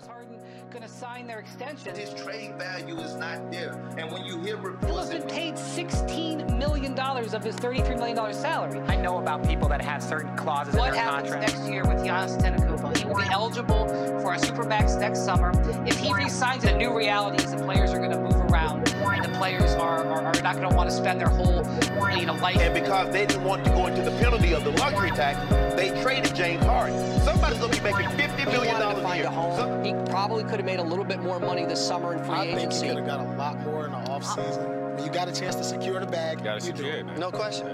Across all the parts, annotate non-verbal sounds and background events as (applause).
James Harden going to sign their extension. His trade value is not there. And when you hear Bill reports, has been paid $16 million of his $33 million salary. I know about people that have certain clauses What in their happens next year with Giannis Antetokounmpo? He will be eligible for a supermax next summer. If he resigns, a new reality is the players are going to move around, and the players are, are, are not going to want to spend their whole you know life. and because they didn't want to go into the penalty of the luxury tax, they traded James Harden. Somebody's going to be making $50 He million a year. a home. Some- he probably could have made a little bit more money this summer in free I think he agency. could have got a lot more in the offseason. When uh, you got a chance to secure the bag, Got to you do secure it. it, man. No question.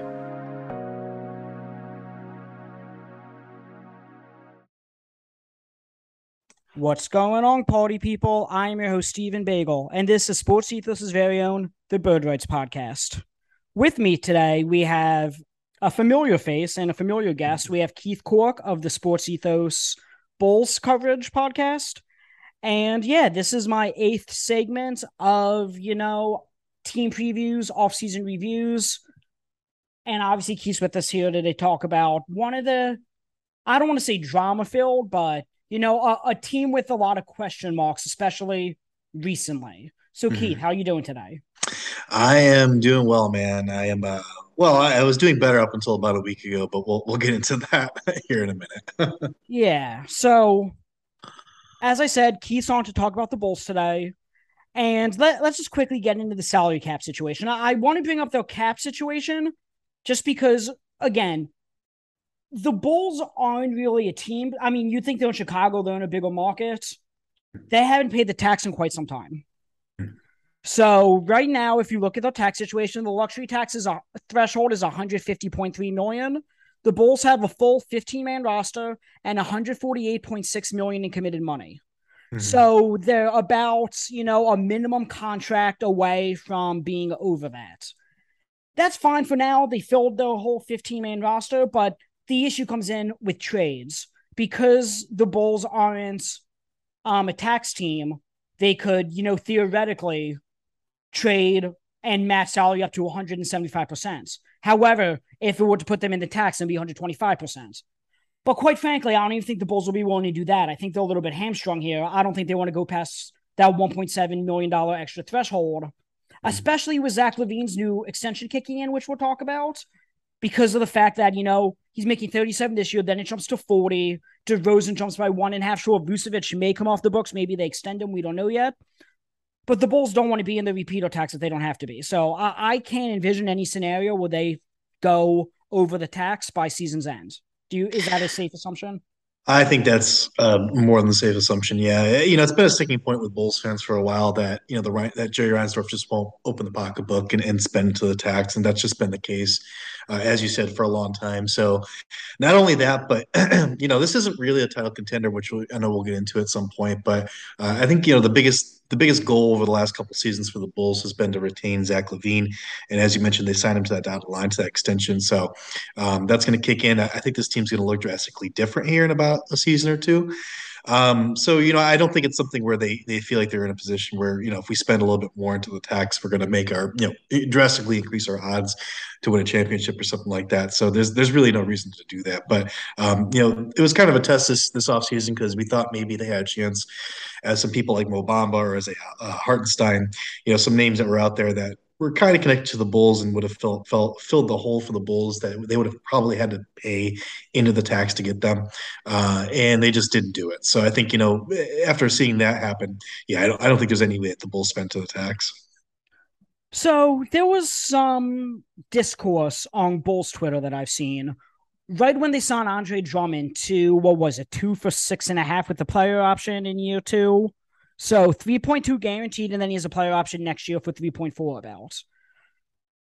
What's going on, party people? I am your host, Stephen Bagel, and this is Sports Ethos' very own, the Bird Rights Podcast. With me today, we have a familiar face and a familiar guest. We have Keith Cork of the Sports Ethos Bulls coverage podcast. And yeah, this is my eighth segment of, you know, team previews, off-season reviews. And obviously, Keith's with us here today to talk about one of the, I don't want to say drama filled, but you know, a, a team with a lot of question marks, especially recently. So, Mhm. Keith, how are you doing today? I am doing well, man. I am. Uh, well, I, I was doing better up until about a week ago, but we'll we'll get into (laughs) that here in a minute. (laughs) Yeah. So, as I said, Keith's on to talk about the Bulls today. And let, let's just quickly get into the salary cap situation. I, I want to bring up the cap situation just because, again, the Bulls aren't really a team. I mean, you think they're in Chicago, they're in a bigger market. They haven't paid the tax in quite some time. So right now, if you look at the tax situation, the luxury tax is a threshold is 150.3 million. The Bulls have a full 15 man roster and 148.6 million in committed money. Mm-hmm. So they're about, you know, a minimum contract away from being over that. That's fine for now. They filled their whole 15 man roster, but the issue comes in with trades because the Bulls aren't um, a tax team. They could, you know, theoretically trade and match salary up to 175%. However, if it were to put them in the tax, it'd be 125%. But quite frankly, I don't even think the Bulls will be willing to do that. I think they're a little bit hamstrung here. I don't think they want to go past that $1.7 million extra threshold, especially with Zach LaVine's new extension kicking in, which we'll talk about, because of the fact that, you know, he's making 37 this year, then it jumps to 40. DeRozan jumps by one and a half. Sure, Vucevic may come off the books. Maybe they extend him. We don't know yet. But the Bulls don't want to be in the repeater tax if they don't have to be. So I, I can't envision any scenario where they go over the tax by season's end. Do you is that a safe assumption? I think that's uh, more than the safe assumption. Yeah, you know, it's been a sticking point with Bulls fans for a while that you know the that Jerry Reinsdorf just won't open the pocketbook and, and spend to the tax, and that's just been the case, uh, as you said, for a long time. So, not only that, but (clears throat) you know, this isn't really a title contender, which we, I know we'll get into at some point. But uh, I think you know the biggest the biggest goal over the last couple seasons for the Bulls has been to retain Zach LaVine, and as you mentioned, they signed him to that dotted line to that extension. So um, that's going to kick in. I, I think this team's going to look drastically different here in about a season or two. Um, so you know, I don't think it's something where they they feel like they're in a position where you know if we spend a little bit more into the tax, we're going to make our you know drastically increase our odds to win a championship or something like that. So there's there's really no reason to do that. But um, you know, it was kind of a test this this offseason because we thought maybe they had a chance as some people like Mo Bamba or as a uh, Hartenstein, you know, some names that were out there that were kind of connected to the Bulls and would have filled, filled, filled the hole for the Bulls that they would have probably had to pay into the tax to get them. Uh, and they just didn't do it. So I think, you know, after seeing that happen, yeah, I don't, I don't think there's any way that the Bulls spent to the tax. So there was some discourse on Bulls Twitter that I've seen right when they signed Andre Drummond to what was it, two for six and a half with the player option in year two. So 3.2 guaranteed, and then he has a player option next year for 3.4 about.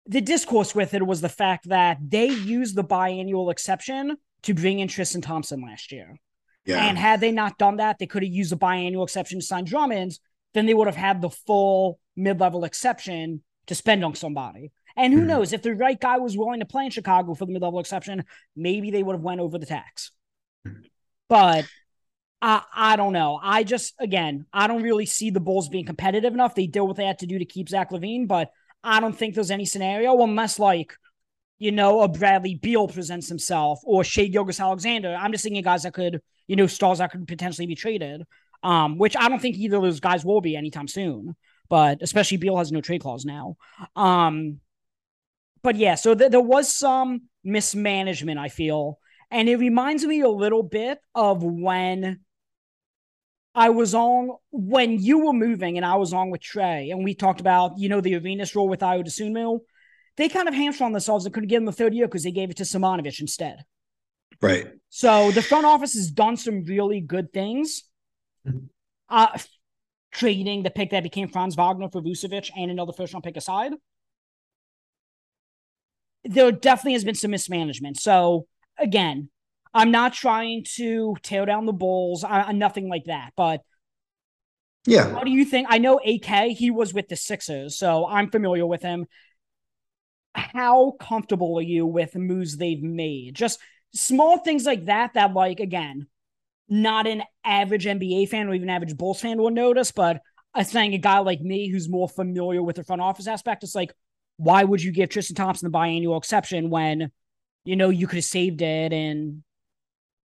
The discourse with it was the fact that they used the biannual exception to bring in Tristan Thompson last year. Yeah. And had they not done that, they could have used the biannual exception to sign Drummond. Then they would have had the full mid-level exception to spend on somebody. And who Mhm. knows if the right guy was willing to play in Chicago for the mid-level exception, maybe they would have went over the tax. But I I don't know. I just again, I don't really see the Bulls being competitive enough. They did what they had to do to keep Zach LaVine, but I don't think there's any scenario unless like you know, a Bradley Beal presents himself or Shai Gilgeous-Alexander. I'm just thinking guys that could, you know, stars that could potentially be traded. um, which I don't think either of those guys will be anytime soon. But especially Beal has no trade clause now. Um, but yeah, so th- there was some mismanagement, I feel. And it reminds me a little bit of when I was on when you were moving and I was on with Trey, and we talked about, you know, the Arenas role with Ayo Dosunmu. They kind of hamstrung themselves and couldn't get him the third year because they gave it to Simonovic instead. Right. So the front office has done some really good things. Mm-hmm. Uh, trading the pick that became Franz Wagner for Vucevic and another first round pick aside. There definitely has been some mismanagement. So again, I'm not trying to tear down the Bulls, I, am nothing like that. But yeah, what do you think? I know AK, he was with the Sixers, so I'm familiar with him. How comfortable are you with the moves they've made? Just small things like that, that, like, again, not an average NBA fan or even average Bulls fan will notice, but I think a guy like me who's more familiar with the front office aspect, it's like, why would you give Tristan Thompson the biannual exception when, you know, you could have saved it and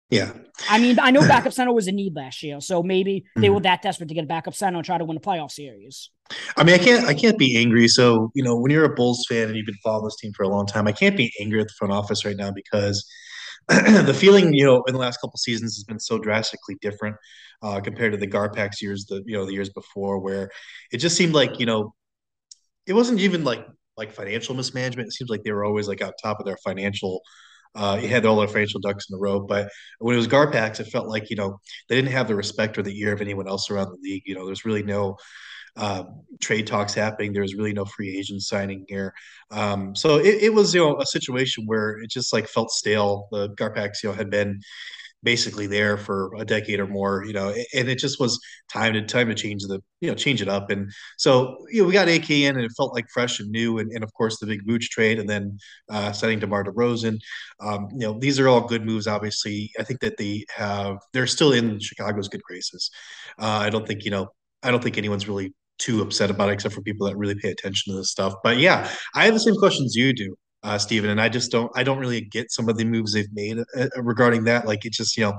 yeah. I mean, I know (clears throat) backup center was a need last year, so maybe they were mm-hmm. that desperate to get a backup center and try to win a playoff series. I mean, I can't, I can't be angry. So, you know, when you're a Bulls fan and you've been following this team for a long time, I can't be angry at the front office right now because (clears throat) the feeling, you know, in the last couple seasons has been so drastically different uh, compared to the Garpax years, the you know, the years before, where it just seemed like, you know, it wasn't even like like financial mismanagement. It seems like they were always like on top of their financial uh, he had all their financial ducks in a row. But when it was Garpax, it felt like you know they didn't have the respect or the ear of anyone else around the league. You know, there's really no uh, trade talks happening. There was really no free agent signing here. Um, so it, it, was you know a situation where it just like felt stale. The Garpax you know had been basically there for a decade or more, you know, and it just was time to time to change the, you know, change it up. And so, you know, we got AK in and it felt like fresh and new. And, and of course the big Vooch trade and then uh, signing DeMar DeRozan. Um, you know, these are all good moves. Obviously, I think that they have, they're still in Chicago's good graces. Uh, I don't think, you know, I don't think anyone's really too upset about it, except for people that really pay attention to this stuff. But yeah, I have the same questions you do uh, Stephen. And I just don't, I don't really get some of the moves they've made uh, regarding that. Like it's just, you know,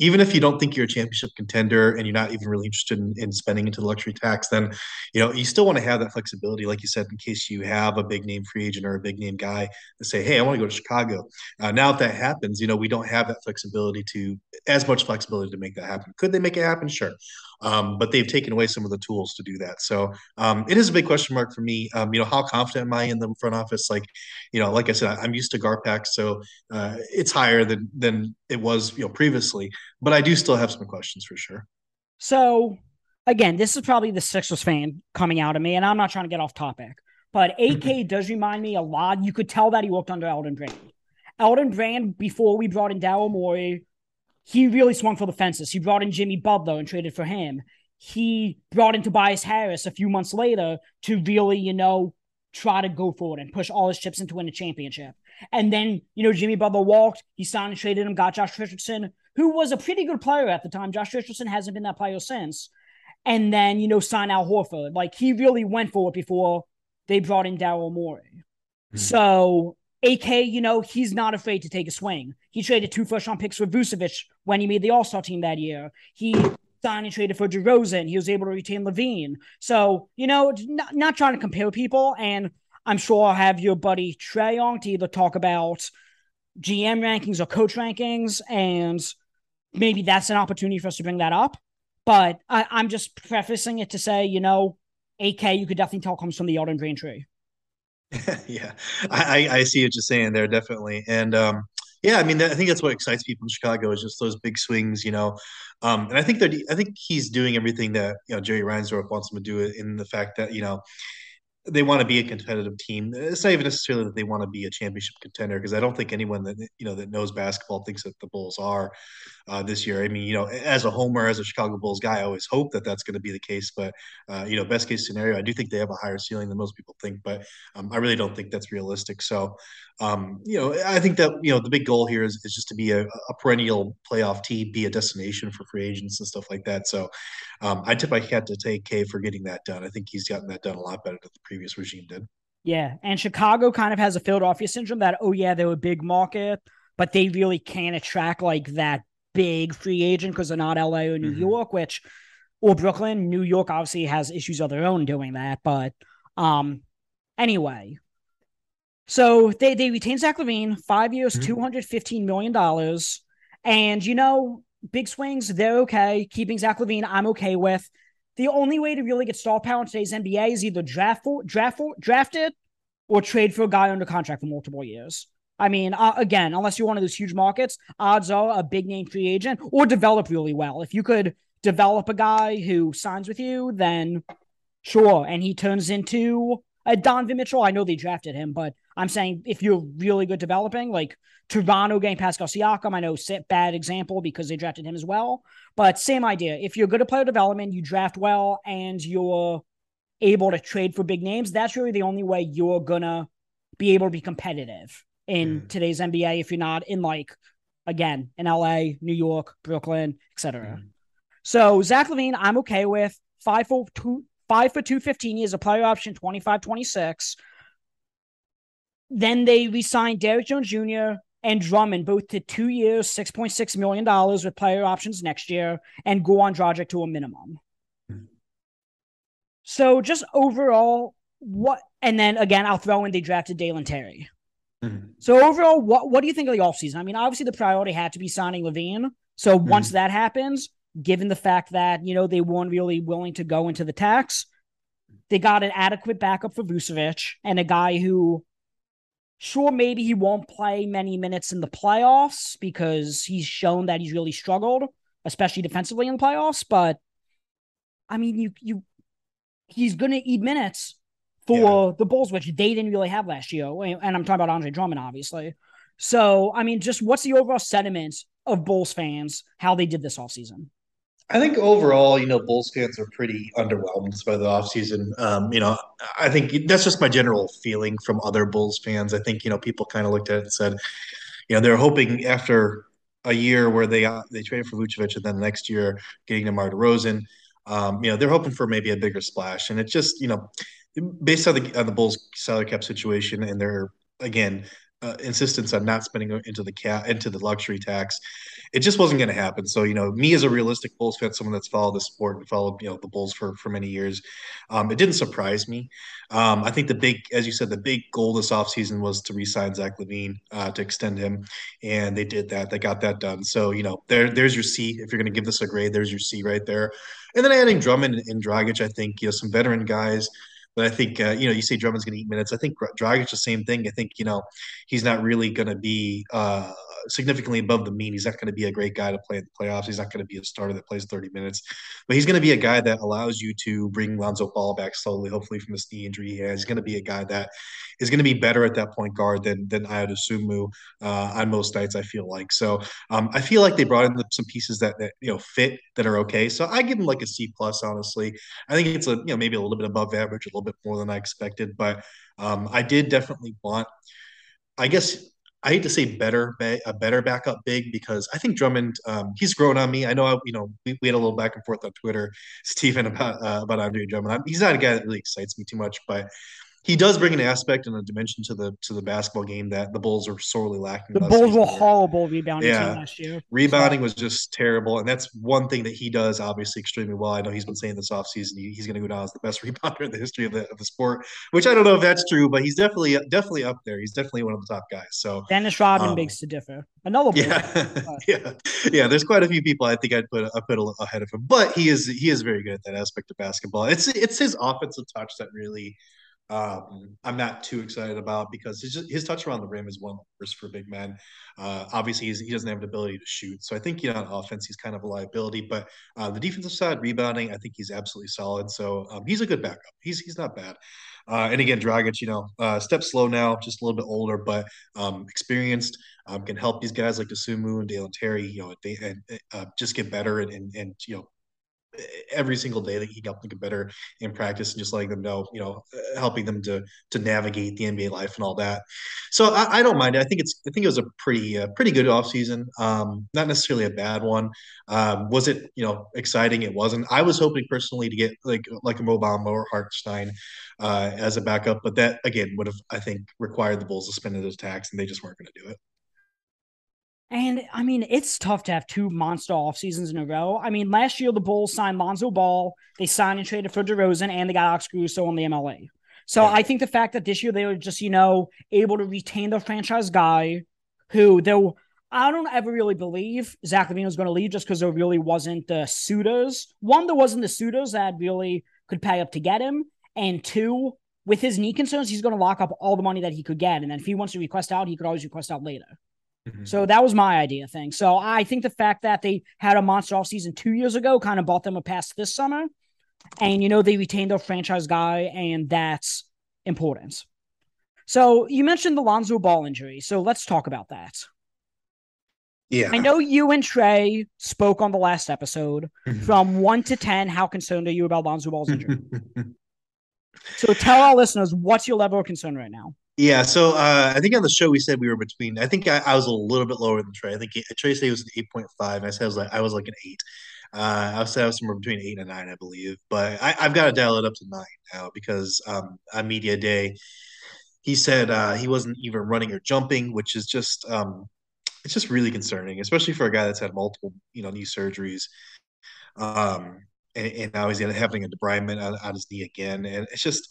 even if you don't think you're a championship contender and you're not even really interested in, in spending into the luxury tax, then, you know, you still want to have that flexibility, like you said, in case you have a big name free agent or a big name guy to say, hey, I want to go to Chicago. Uh, now, if that happens, you know, we don't have that flexibility to, as much flexibility to make that happen. Could they make it happen? Sure. Um, but they've taken away some of the tools to do that. So um, it is a big question mark for me. Um, you know, how confident am I in the front office? Like, you know, like I said, I'm used to Garpax, so uh, it's higher than than it was, you know, previously. But I do still have some questions for sure. So again, this is probably the Sixers fan coming out of me, and I'm not trying to get off topic, but (laughs) AK does remind me a lot. You could tell that he worked under Elton Brand. Elton Brand, before we brought in Daryl Morey, he really swung for the fences. He brought in Jimmy Butler and traded for him. He brought in Tobias Harris a few months later to really, you know, try to go forward and push all his chips into win a championship. And then, you know, Jimmy Butler walked. He signed and traded him, got Josh Richardson, who was a pretty good player at the time. Josh Richardson hasn't been that player since. And then, you know, sign Al Horford. Like he really went for it before they brought in Daryl Morey. Mm-hmm. So AK, you know, he's not afraid to take a swing. He traded two first round picks for Vucevic when he made the All Star team that year. He signed and traded for DeRozan. He was able to retain LaVine. So, you know, not, not trying to compare people. And I'm sure I'll have your buddy Trey on to either talk about GM rankings or coach rankings. And maybe that's an opportunity for us to bring that up. But I, am just prefacing it to say, you know, AK, you could definitely tell comes from the Elton Brand tree. (laughs) yeah, I, I see what you're saying there, definitely. And um, yeah, I mean, I think that's what excites people in Chicago is just those big swings, you know. Um, and I think that I think he's doing everything that you know Jerry Reinsdorf wants him to do in the fact that you know they want to be a competitive team. It's not even necessarily that they want to be a championship contender because I don't think anyone that you know that knows basketball thinks that the Bulls are uh, this year. I mean, you know, as a homer, as a Chicago Bulls guy, I always hope that that's going to be the case. But uh, you know, best case scenario, I do think they have a higher ceiling than most people think, but um, I really don't think that's realistic. So, um, you know, I think that you know the big goal here is, is just to be a, a perennial playoff team, be a destination for free agents and stuff like that. So, um, I tip my hat to take K for getting that done. I think he's gotten that done a lot better than the previous regime did. Yeah, and Chicago kind of has a Philadelphia syndrome that oh yeah they're a big market, but they really can't attract like that big free agent because they're not LA or New Mhm. York, which or Brooklyn. New York obviously has issues of their own doing that, but um, anyway. So they they retain Zach LaVine, five years, Mhm. two hundred fifteen million dollars, and you know big swings. They're okay. Keeping Zach LaVine, I'm okay with. The only way to really get star power in today's NBA is either draft for, draft for, drafted or trade for a guy under contract for multiple years. I mean, uh, again, unless you're one of those huge markets, odds are a big name free agent or develop really well. If you could develop a guy who signs with you, then sure. And he turns into a Donovan Mitchell. I know they drafted him, but I'm saying if you're really good developing, like Toronto getting Pascal Siakam, I know set bad example because they drafted him as well. But same idea. If you're good at player development, you draft well, and you're able to trade for big names, that's really the only way you're gonna be able to be competitive in Mhm. today's NBA. If you're not in like again in LA, New York, Brooklyn, etc. Mhm. So Zach LaVine, I'm okay with five for two, five for two fifteen. He has a player option 25, 26. Then they re-signed Derrick Jones Jr. and Drummond both to two years, six point six million dollars with player options next year, and Goran Dragic to a minimum. Mhm. So just overall, what? And then again, I'll throw in they drafted Dalen Terry. Mhm. So overall, what what do you think of the offseason? I mean, obviously the priority had to be signing LaVine. So once that happens, given the fact that, you know, they weren't really willing to go into the tax, they got an adequate backup for Vucevic and a guy who sure maybe he won't play many minutes in the playoffs because he's shown that he's really struggled, especially defensively in the playoffs, but I mean, you you he's going to eat minutes for the Bulls, which they didn't really have last year. And I'm talking about Andre Drummond, obviously. So, I mean, just what's the overall sentiment of Bulls fans, how they did this offseason? I think overall, you know, Bulls fans are pretty underwhelmed by the offseason. Um, you know, I think that's just my general feeling from other Bulls fans. I think, you know, people kind of looked at it and said, you know, they're hoping after a year where they uh, they traded for Vucevic and then the next year getting DeMar DeRozan, um, you know, they're hoping for maybe a bigger splash. And it just, you know, based on the on the Bulls salary cap situation and their again uh, insistence on not spending into the cap into the luxury tax, it just wasn't going to happen. So you know, me as a realistic Bulls fan, someone that's followed the sport and followed you know the Bulls for for many years, um, it didn't surprise me. Um, I think the big, as you said, the big goal this offseason was to re-sign Zach LaVine uh, to extend him, and they did that. They got that done. So you know, there there's your C. If you're going to give this a grade, there's your C right there. And then adding Drummond and Dragic, I think you know some veteran guys. But I think uh, you know you say Drummond's going to eat minutes. I think Dragic the same thing. I think you know he's not really going to be uh, significantly above the mean. He's not going to be a great guy to play in the playoffs. He's not going to be a starter that plays 30 minutes, but he's going to be a guy that allows you to bring Lonzo Ball back slowly, hopefully from his knee injury. Yeah, he's going to be a guy that is going to be better at that point guard than than Sumu uh, on most nights. I feel like so. Um, I feel like they brought in some pieces that that you know fit that are okay. So I give him like a C plus. Honestly, I think it's a you know maybe a little bit above average, a little bit more than I expected, but um, I did definitely want. I guess I hate to say better, a better backup big because I think Drummond, um, he's grown on me. I know, I, you know, we, we, had a little back and forth on Twitter, (laughs) Stephen, about uh, about Andre Drummond. I'm, he's not a guy that really excites me too much, but he does bring an aspect and a dimension to the to the basketball game that the Bulls are sorely lacking. The Bulls were horrible rebounding yeah. team last year. Rebounding was just terrible, and that's one thing that he does obviously extremely well. I know he's been saying this offseason he, he's going to go down as the best (laughs) rebounder in the history of the, of the sport, which I don't know if that's true, but he's definitely definitely up there. He's definitely one of the top guys. So Dennis Rodman um, begs to differ. Another yeah, (laughs) yeah, yeah. There's quite a few people I think I'd put I put ahead of him, but he is he is very good at that aspect of basketball. It's it's his offensive touch that really um, I'm not too excited about because his, his touch around the rim is one of the worst for big men. Uh, obviously, he doesn't have the ability to shoot. So I think, you know, on offense, he's kind of a liability. But uh, the defensive side, rebounding, I think he's absolutely solid. So um, he's a good backup. He's he's not bad. Uh, and again, Dragic, you know, uh, step slow now, just a little bit older, but um, experienced, um, can help these guys like Dosunmu and Dalen Terry, you know, they and uh, just get better and, and, and you know every single day that he helped them get better in practice and just letting them know, you know, uh, helping them to to navigate the NBA life and all that. So I, I don't mind it. I think it's I think it was a pretty uh, pretty good offseason. Um, not necessarily a bad one. Um, was it you know exciting? It wasn't. I was hoping personally to get like like a Mo Bamba or Hartenstein uh, as a backup, but that again would have I think required the Bulls to spend as tax, and they just weren't going to do it. And I mean, it's tough to have two monster off seasons in a row. I mean, last year the Bulls signed Lonzo Ball, they signed and traded for DeRozan, and they got Alex Caruso on the MLA. So yeah. I think the fact that this year they were just, you know, able to retain their franchise guy, who though I don't ever really believe Zach LaVine was going to leave just because there really wasn't the suitors. One, there wasn't the suitors that really could pay up to get him, and two, with his knee concerns, he's going to lock up all the money that he could get, and then if he wants to request out, he could always request out later. Mm-hmm. So that was my idea thing. So I think the fact that they had a monster off season two years ago kind of bought them a pass this summer. And you know, they retained their franchise guy, and that's important. So you mentioned the Lonzo Ball injury. So let's talk about that. Yeah. I know you and Trey spoke on the last episode. Mm-hmm. From one to ten, how concerned are you about Lonzo Ball's injury? (laughs) so tell our listeners what's your level of concern right now. Yeah, so uh, I think on the show we said we were between. I think I, I was a little bit lower than Trey. I think Trey said he was an eight point five. I said I was like I was like an eight. Uh, I was I was somewhere between eight and nine, I believe. But I, have got to dial it up to nine now because um, on media day, he said uh, he wasn't even running or jumping, which is just um, it's just really concerning, especially for a guy that's had multiple you know knee surgeries. Um, and, and now he's having a debridement on, on his knee again, and it's just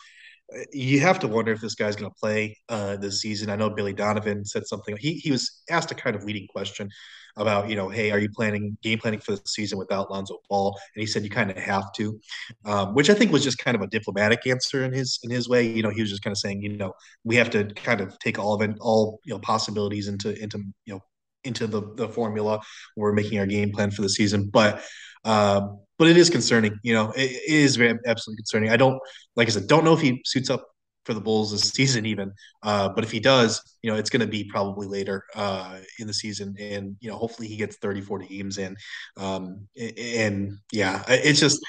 you have to wonder if this guy's going to play uh, this season. I know Billy Donovan said something. He he was asked a kind of leading question about you know, hey, are you planning game planning for the season without Lonzo Ball? And he said you kind of have to, um, which I think was just kind of a diplomatic answer in his in his way. You know, he was just kind of saying, you know, we have to kind of take all of it, all you know possibilities into into you know into the the formula we're making our game plan for the season, but. Um, but it is concerning. You know, it, it is very absolutely concerning. I don't, like I said, don't know if he suits up for the Bulls this season even. Uh, but if he does, you know, it's going to be probably later uh, in the season. And, you know, hopefully he gets 30, 40 games in. Um, and yeah, it's just,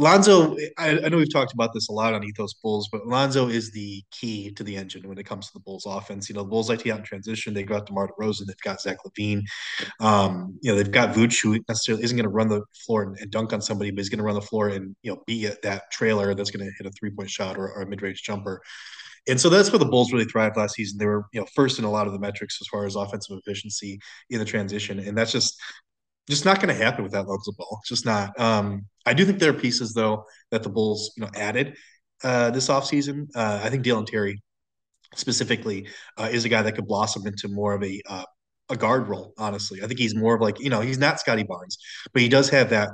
Lonzo, I, I, know we've talked about this a lot on Ethos Bulls, but Lonzo is the key to the engine when it comes to the Bulls offense. You know, the Bulls like to get out in transition. They got DeMar DeRozan. They've got Zach LaVine. Um, you know, they've got Vooch, who necessarily isn't going to run the floor and, and, dunk on somebody, but he's going to run the floor and, you know, be that trailer that's going to hit a three point shot or, or a mid range jumper. And so that's where the Bulls really thrived last season. They were, you know, first in a lot of the metrics as far as offensive efficiency in the transition. And that's just just not going to happen without Lonzo Ball. It's just not. Um, I do think there are pieces though that the Bulls, you know, added uh, this offseason. Uh, I think Dalen Terry specifically uh, is a guy that could blossom into more of a uh, a guard role. Honestly, I think he's more of like you know he's not Scottie Barnes, but he does have that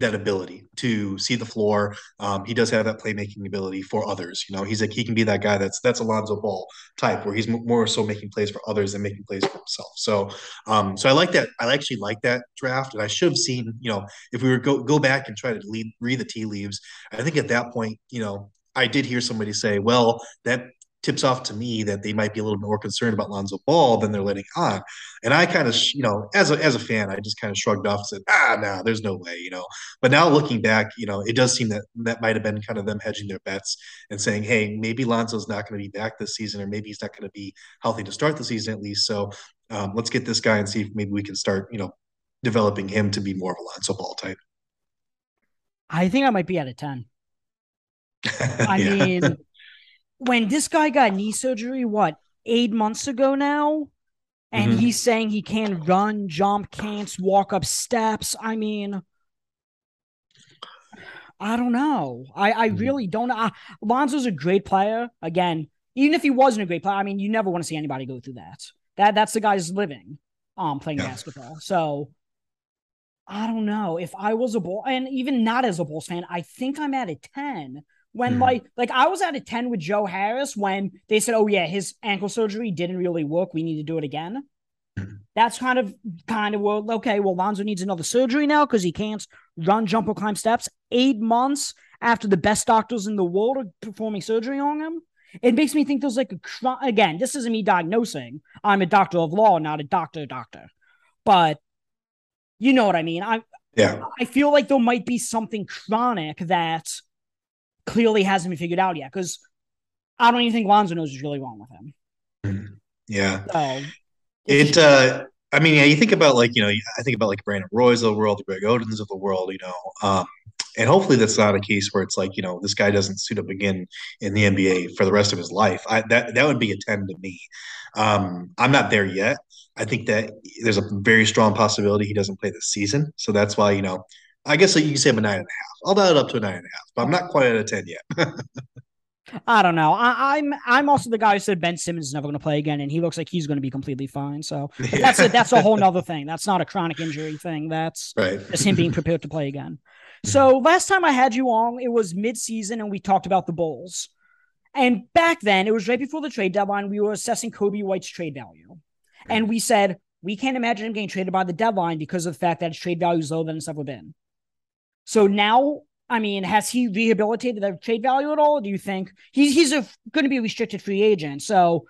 that ability to see the floor. Um, he does have that playmaking ability for others. You know, he's like he can be that guy that's that's Alonzo Ball type, where he's more so making plays for others than making plays for himself. So, um, so I like that. I actually like that draft, and I should have seen. You know, if we were go go back and try to lead, read the tea leaves, I think at that point, you know, I did hear somebody say, "Well, that tips off to me that they might be a little more concerned about Lonzo Ball than they're letting on. And I kind of, you know, as a, as a fan, I just kind of shrugged off and said, ah, no, nah, there's no way, you know. But now looking back, you know, it does seem that that might have been kind of them hedging their bets and saying, hey, maybe Lonzo's not going to be back this season, or maybe he's not going to be healthy to start the season at least. So um, let's get this guy and see if maybe we can start, you know, developing him to be more of a Lonzo Ball type. I think I might be at a 10. I yeah. mean, when this guy got knee surgery, what, eight months ago now? And mm-hmm. he's saying he can't run, jump, can't walk up steps. I mean, I don't know. I, I mm-hmm. really don't know. Lonzo's a great player. Again, even if he wasn't a great player, I mean, you never want to see anybody go through that. That that's the guy's living, um, playing yeah. basketball. So I don't know if I was a bull, and even not as a Bulls fan, I think I'm at a ten when mm like like I was at a 10 with Joe Harris when they said, "Oh yeah, his ankle surgery didn't really work. We need to do it again." mm That's kind of kind of well, okay. Well, Lonzo needs another surgery now because he can't run, jump, or climb steps. Eight months after the best doctors in the world are performing surgery on him, it makes me think there's like a again. This isn't me diagnosing. I'm a doctor of law, not a doctor doctor, but you know what I mean. I yeah. I feel like there might be something chronic that clearly hasn't been figured out yet because I don't even think Lonzo knows what's really wrong with him. Mm-hmm. Yeah. So, it, uh, I mean, yeah, you think about like, you know, I think about like Brandon Roy's of the world, the Greg Odens of the world, you know, um, and hopefully that's not a case where it's like, you know, this guy doesn't suit up again in the NBA for the rest of his life. I, that, that would be a 10 to me. Um, I'm not there yet. I think that there's a very strong possibility he doesn't play this season. So that's why, you know, I guess you can say I'm a nine and a half. I'll dial it up to a nine and a half, but I'm not quite at a 10 yet. (laughs) I don't know. I, am I'm, I'm also the guy who said Ben Simmons is never going to play again, and he looks like he's going to be completely fine. So (laughs) yeah. that's a, that's a whole nother thing. That's not a chronic injury thing. That's (laughs) right. just him being prepared to play again. So last time I had you on, it was mid-season, and we talked about the Bulls. And back then, it was right before the trade deadline. We were assessing Coby White's trade value, and we said we can't imagine him getting traded by the deadline because of the fact that his trade value is lower than it's ever been. So now I mean, has he rehabilitated the trade value at all? Do you think he's he's going to be a restricted free agent? So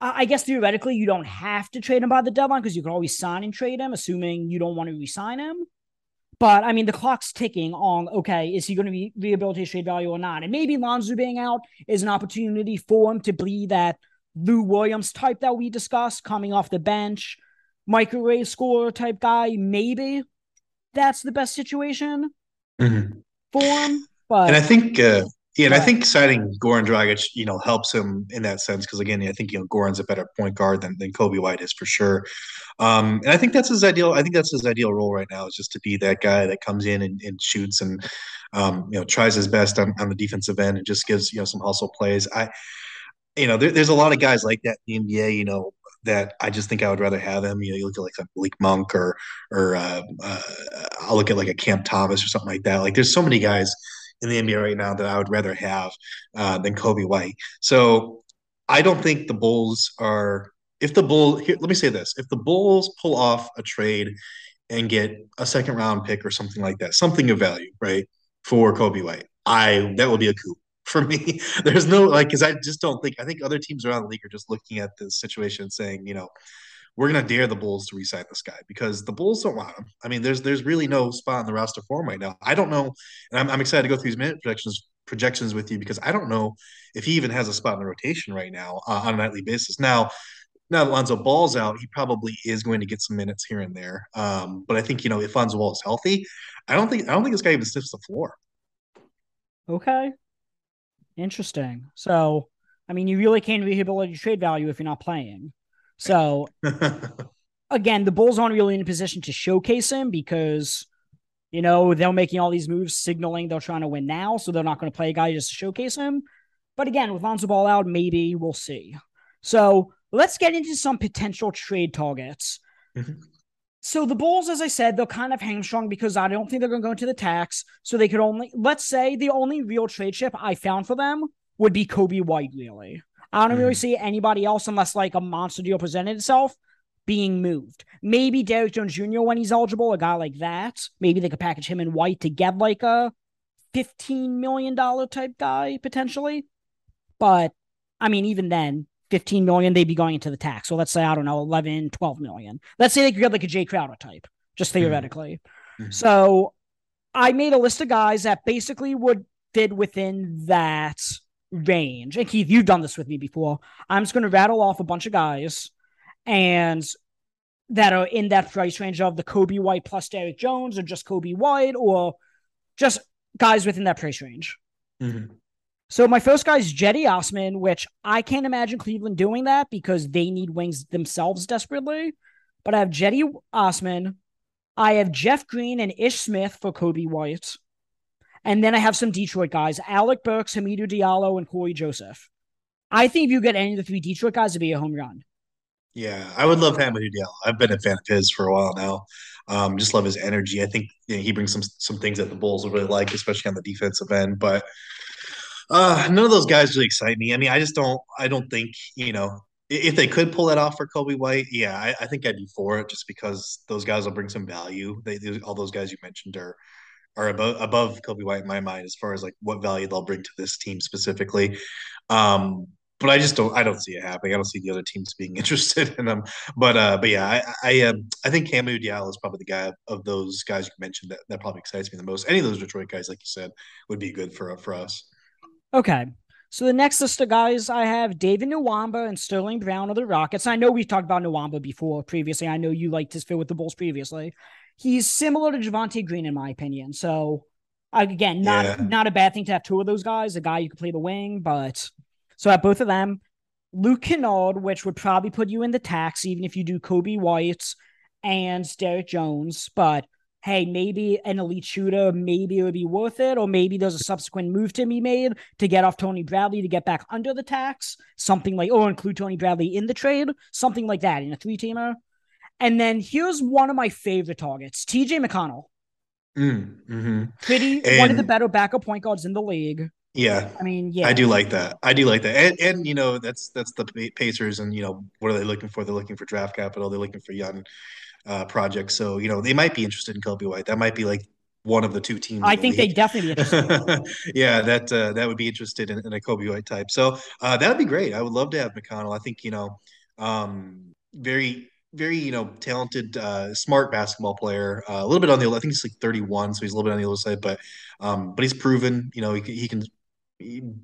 I guess theoretically you don't have to trade him by the deadline because you can always sign and trade him, assuming you don't want to resign him. But I mean, the clock's ticking on okay, is he going to be rehabilitate trade value or not? And maybe Lonzo being out is an opportunity for him to be that Lou Williams type that we discussed, coming off the bench, microwave scorer type guy. Maybe that's the best situation. Mm-hmm form. But and I think, uh, yeah, and I think signing Goran Dragic, you know, helps him in that sense because again, I think you know Goran's a better point guard than, than Coby White is for sure. Um, and I think that's his ideal. I think that's his ideal role right now is just to be that guy that comes in and, and shoots and um, you know tries his best on, on the defensive end and just gives you know some hustle plays. I, you know, there, there's a lot of guys like that in the NBA. You know, that I just think I would rather have him. You know, you look at like a Malik Monk or or uh, uh, I'll look at like a Cam Thomas or something like that. Like there's so many guys in the NBA right now that I would rather have uh, than Coby White. So I don't think the Bulls are. If the Bull, let me say this: if the Bulls pull off a trade and get a second round pick or something like that, something of value, right, for Coby White, I that would be a coup for me. (laughs) There's no like because I just don't think I think other teams around the league are just looking at the situation saying, you know, we're gonna dare the Bulls to resign this guy because the Bulls don't want him. I mean, there's there's really no spot in the roster for him right now. I don't know, and I'm, I'm excited to go through these minute projections projections with you because I don't know if he even has a spot in the rotation right now uh, on a nightly basis. Now, now that Lonzo Ball's out, he probably is going to get some minutes here and there. Um, but I think you know if Lonzo Ball is healthy, I don't think I don't think this guy even sniffs the floor. Okay, Interesting. So, I mean, you really can't rehabilitate trade value if you're not playing. So, (laughs) again, the Bulls aren't really in a position to showcase him because, you know, they're making all these moves signaling they're trying to win now. So they're not going to play a guy just to showcase him. But again, with Lonzo Ball out, maybe we'll see. So let's get into some potential trade targets. Mm-hmm. So the Bulls, as I said, they'll kind of hamstrung because I don't think they're going to go into the tax. So they could only, let's say, the only real trade chip I found for them would be Coby White. Really, I don't mm. really see anybody else unless like a monster deal presented itself being moved. Maybe Derrick Jones Jr. when he's eligible, a guy like that. Maybe they could package him in White to get like a fifteen million dollar type guy potentially. But I mean, even then, 15 million, they'd be going into the tax. So let's say, I don't know, 11, 12 million. Let's say they could get like a Jae Crowder type, just mm-hmm. theoretically. Mm-hmm. So I made a list of guys that basically would fit within that range. And Keith, you've done this with me before. I'm just going to rattle off a bunch of guys and that are in that price range of the Coby White plus Derrick Jones or just Coby White or just guys within that price range. Mm-hmm. So my first guy is Cedi Osman, which I can't imagine Cleveland doing that because they need wings themselves desperately. But I have Cedi Osman. I have Jeff Green and Ish Smith for Coby White. And then I have some Detroit guys, Alec Burks, Hamidou Diallo, and Cory Joseph. I think if you get any of the three Detroit guys, it'd be a home run. Yeah, I would love Hamidou Diallo. I've been a fan of his for a while now. Um, just love his energy. I think you know, he brings some some things that the Bulls really like, especially on the defensive end. But uh, none of those guys really excite me. I mean, I just don't. I don't think you know if they could pull that off for Coby White. Yeah, I, I think I'd be for it just because those guys will bring some value. They, they all those guys you mentioned are are above above Coby White in my mind as far as like what value they'll bring to this team specifically. Um, but I just don't. I don't see it happening. I don't see the other teams being (laughs) interested in them. But uh, but yeah, I I, um, I think Hamidou Diallo is probably the guy of those guys you mentioned that, that probably excites me the most. Any of those Detroit guys, like you said, would be good for for us. Okay. So the next list of guys I have David Nwaba and Sterling Brown of the Rockets. I know we've talked about Nwaba before previously. I know you liked his fit with the Bulls previously. He's similar to Javonte Green in my opinion. So again, not yeah. not a bad thing to have two of those guys, a guy you can play the wing, but so I have both of them. Luke Kennard, which would probably put you in the tax, even if you do Coby White and Derrick Jones. But hey, maybe an elite shooter, maybe it would be worth it, or maybe there's a subsequent move to be made to get off Tony Bradley to get back under the tax, something like, or include Tony Bradley in the trade, something like that in a three teamer. And then here's one of my favorite targets TJ McConnell. Mm, hmm Pretty one of the better backup point guards in the league. Yeah, I mean, yeah, I do like that. I do like that, and and you know that's that's the Pacers, and you know what are they looking for? They're looking for draft capital. They're looking for young uh, projects. So you know they might be interested in Coby White. That might be like one of the two teams. I think they definitely be interested. (laughs) yeah, that uh, that would be interested in, in a Coby White type. So uh, that would be great. I would love to have McConnell. I think you know, um, very very you know talented, uh, smart basketball player. Uh, a little bit on the I think he's like 31, so he's a little bit on the other side, but um, but he's proven. You know, he, he can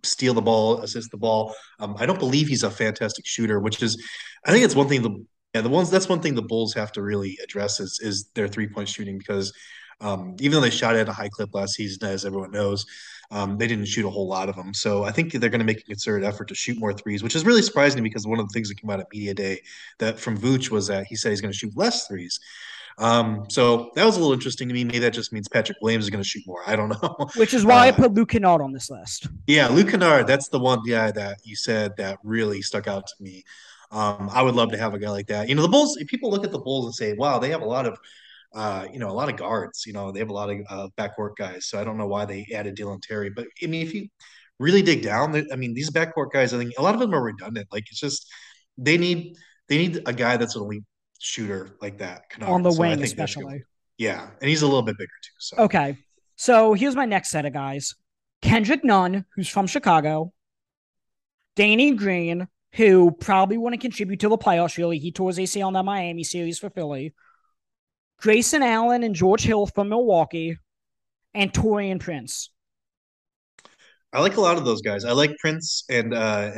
steal the ball, assist the ball. Um, I don't believe he's a fantastic shooter, which is, I think it's one thing the yeah the ones that's one thing the Bulls have to really address is is their three point shooting because um, even though they shot at a high clip last season, as everyone knows, um, they didn't shoot a whole lot of them. So I think they're going to make a concerted effort to shoot more threes, which is really surprising because one of the things that came out at media day that from Vooch was that he said he's going to shoot less threes. Um, so that was a little interesting to me. Maybe that just means Patrick Williams is going to shoot more. I don't (laughs) know. Which is why uh, I put Luke Kennard on this list. Yeah, Luke Kennard. That's the one guy that you said that really stuck out to me. Um, I would love to have a guy like that. You know, the Bulls. People look at the Bulls and say, "Wow, they have a lot of." Uh, you know, a lot of guards. You know, they have a lot of uh, backcourt guys. So I don't know why they added Dalen Terry, but I mean, if you really dig down, I mean, these backcourt guys, I think a lot of them are redundant. Like it's just they need they need a guy that's an elite shooter like that. Kennard. On the so wing, especially. Yeah, and he's a little bit bigger too. So okay, so here's my next set of guys: Kendrick Nunn, who's from Chicago, Danny Green, who probably want to contribute to the playoffs. Really, he tore his ACL in that Miami series for Philly. Grayson Allen and George Hill from Milwaukee, and Taurean Prince. I like a lot of those guys. I like Prince and uh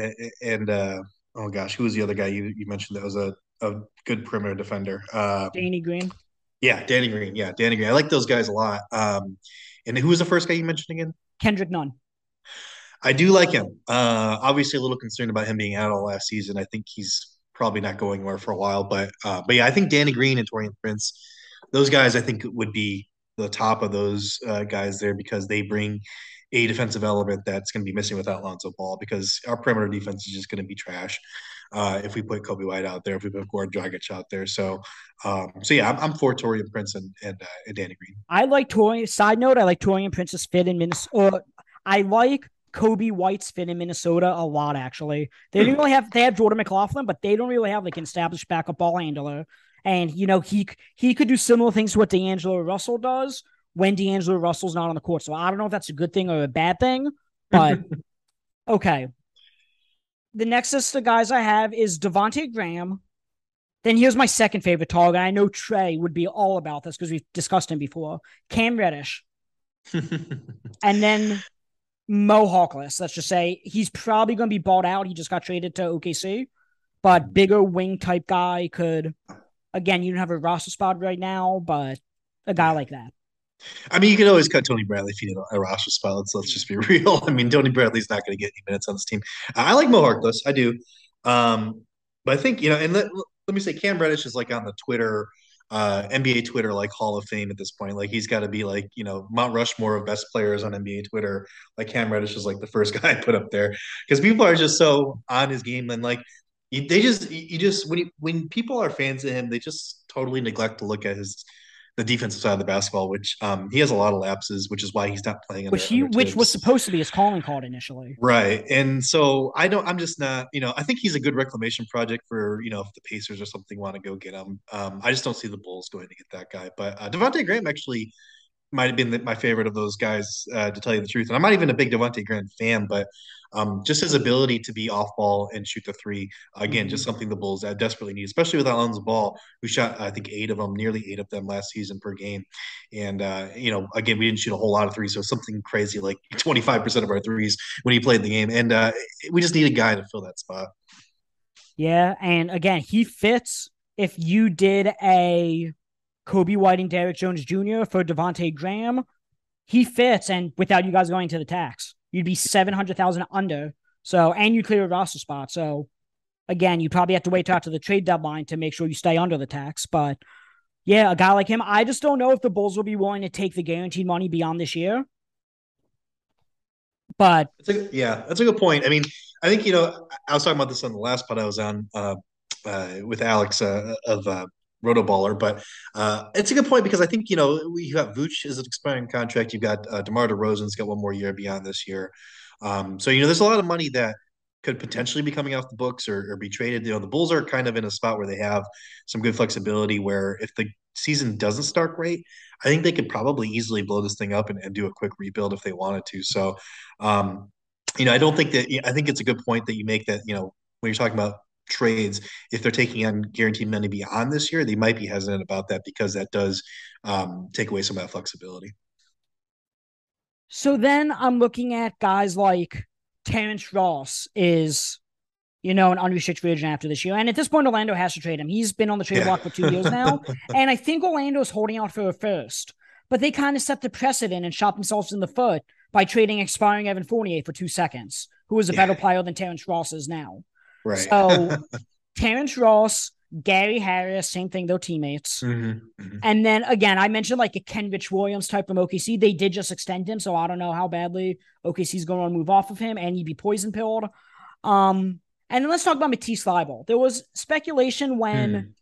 and uh oh gosh, who was the other guy you, you mentioned that was a a good perimeter defender. Uh, Danny Green. Yeah, Danny Green. Yeah, Danny Green. I like those guys a lot. Um, and who was the first guy you mentioned again? Kendrick Nunn. I do like him. Uh, obviously, a little concerned about him being out all last season. I think he's probably not going anywhere for a while. But uh, but yeah, I think Danny Green and Taurean Prince, those guys, I think would be the top of those uh, guys there because they bring a defensive element that's going to be missing without Lonzo Ball because our perimeter defense is just going to be trash uh, if we put Coby White out there, if we put Goran Dragic out there. So, um, so yeah, I'm, I'm for Taurean Prince and and, uh, and Danny Green. I like Taurean. Side note, I like Taurean Prince's fit in Minnesota. I like Coby White's fit in Minnesota a lot. Actually, they don't really have they have Jordan McLaughlin, but they don't really have like an established backup ball handler. And you know he he could do similar things to what D'Angelo Russell does when D'Angelo Russell's not on the court. So I don't know if that's a good thing or a bad thing, but (laughs) okay the next list of guys I have is Devonte Graham. Then here's my second favorite target. I know Trey would be all about this because we've discussed him before. Cam Reddish. (laughs) and then Mo Harkless. Let's just say he's probably going to be bought out. He just got traded to OKC, but bigger wing type guy could. Again, you don't have a roster spot right now, but a guy like that. I mean, you can always cut Tony Bradley if you need a roster spot. Let's, let's just be (laughs) real. I mean, Tony Bradley's not going to get any minutes on this team. I like Mo Harkless. I do. Um, but I think, you know, and let, let me say Cam Reddish is like on the Twitter, uh, NBA Twitter, like Hall of Fame at this point. Like he's got to be like, you know, Mount Rushmore of best players on NBA Twitter. Like Cam Reddish is like the first (laughs) guy I put up there because people are just so on his game. And like, they just, you just, when, you, when people are fans of him, they just totally neglect to look at his, the defensive side of the basketball, which um, he has a lot of lapses, which is why he's not playing. Which he, which was supposed to be his calling card initially, right? And so I don't. I'm just not. You know, I think he's a good reclamation project for you know if the Pacers or something want to go get him. Um, I just don't see the Bulls going to get that guy. But uh, Devonte Graham actually might have been the, my favorite of those guys, uh, to tell you the truth. And I'm not even a big Devonte Graham fan, but um, just his ability to be off ball and shoot the three, again, just mm-hmm. something the Bulls desperately need, especially with Alonzo Ball, who shot, I think, eight of them, nearly eight of them last season per game. And, uh, you know, again, we didn't shoot a whole lot of threes, so something crazy like (laughs) 25% of our threes when he played the game. And uh, we just need a guy to fill that spot. Yeah. And again, he fits if you did a Coby White and Derrick Jones Jr. for Devonte Graham, he fits. And without you guys going to the tax, you'd be 700,000 under. So, and you clear a roster spot. So, again, you probably have to wait till after the trade deadline to make sure you stay under the tax. But yeah, a guy like him, I just don't know if the Bulls will be willing to take the guaranteed money beyond this year. But a, yeah, that's a good point. I mean, I think you know I was talking about this on the last pod I was on uh, uh, with Alex uh, of uh, Rotoballer, but uh, it's a good point because I think you know you got Vooch is an expiring contract. You've got uh, DeMar DeRozan's got one more year beyond this year, um, so you know there's a lot of money that could potentially be coming off the books or, or be traded. You know the Bulls are kind of in a spot where they have some good flexibility. Where if the season doesn't start great, I think they could probably easily blow this thing up and, and do a quick rebuild if they wanted to. So, um, you know, I don't think that I think it's a good point that you make that, you know, when you're talking about trades, if they're taking on guaranteed money beyond this year, they might be hesitant about that because that does um, take away some of that flexibility. So then I'm looking at guys like Terrence Ross is you know, an unrestricted free agent after this year. And at this point, Orlando has to trade him. He's been on the trade yeah. block for two years now. (laughs) and I think Orlando is holding out for a first. But they kind of set the precedent and shot themselves in the foot by trading expiring Evan Fournier for two seconds, who is a yeah. better player than Terrence Ross is now. Right. So (laughs) Terrence Ross, Gary Harris, same thing, they're teammates. Mm-hmm, mm-hmm. And then again, I mentioned like a Kenrich Williams type from OKC. They did just extend him, so I don't know how badly OKC's going to move off of him and he'd be poison pilled. Um, and then let's talk about Matisse Thybulle. There was speculation when mm.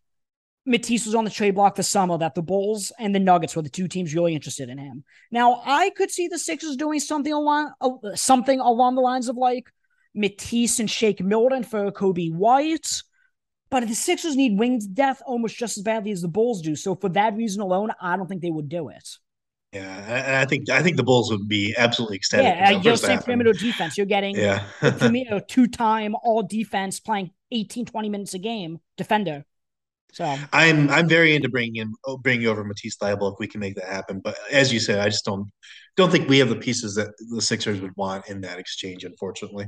Matisse was on the trade block this summer that the Bulls and the Nuggets were the two teams really interested in him. Now, I could see the Sixers doing something along uh, something along the lines of like Matisse and Shake Milton for Coby White. But the Sixers need wings death almost just as badly as the Bulls do. So for that reason alone, I don't think they would do it. Yeah, I think I think the Bulls would be absolutely ecstatic. Yeah, you're saying perimeter defense. You're getting yeah. (laughs) a two-time all defense playing 18, 20 minutes a game defender. So I'm I'm very into bringing in bringing over Matisse Thybulle if we can make that happen. But as you said, I just don't don't think we have the pieces that the Sixers would want in that exchange, unfortunately.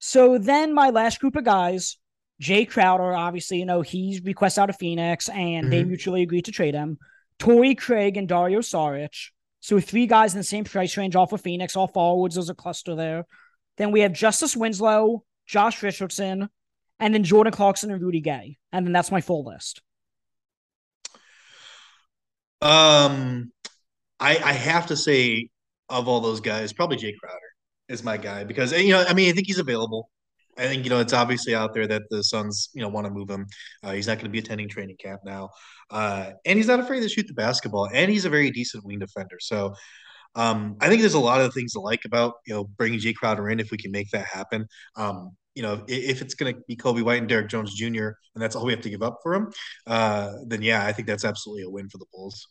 So then my last group of guys, Jae Crowder, obviously, you know, he's requests out of Phoenix and mm-hmm. they mutually agreed to trade him. Torrey Craig and Dario Saric. So three guys in the same price range off of Phoenix, all forwards. There's a cluster there. Then we have Justice Winslow, Josh Richardson, and then Jordan Clarkson and Rudy Gay. And then that's my full list. Um, I I have to say, of all those guys, probably Jae Crowder is my guy because you know I mean I think he's available. I think you know it's obviously out there that the Suns you know want to move him. Uh, he's not going to be attending training camp now, uh, and he's not afraid to shoot the basketball, and he's a very decent wing defender. So um, I think there's a lot of things to like about you know bringing Jae Crowder in if we can make that happen. Um, you know, if, if it's going to be Coby White and Derrick Jones Jr. and that's all we have to give up for him, uh, then yeah, I think that's absolutely a win for the Bulls.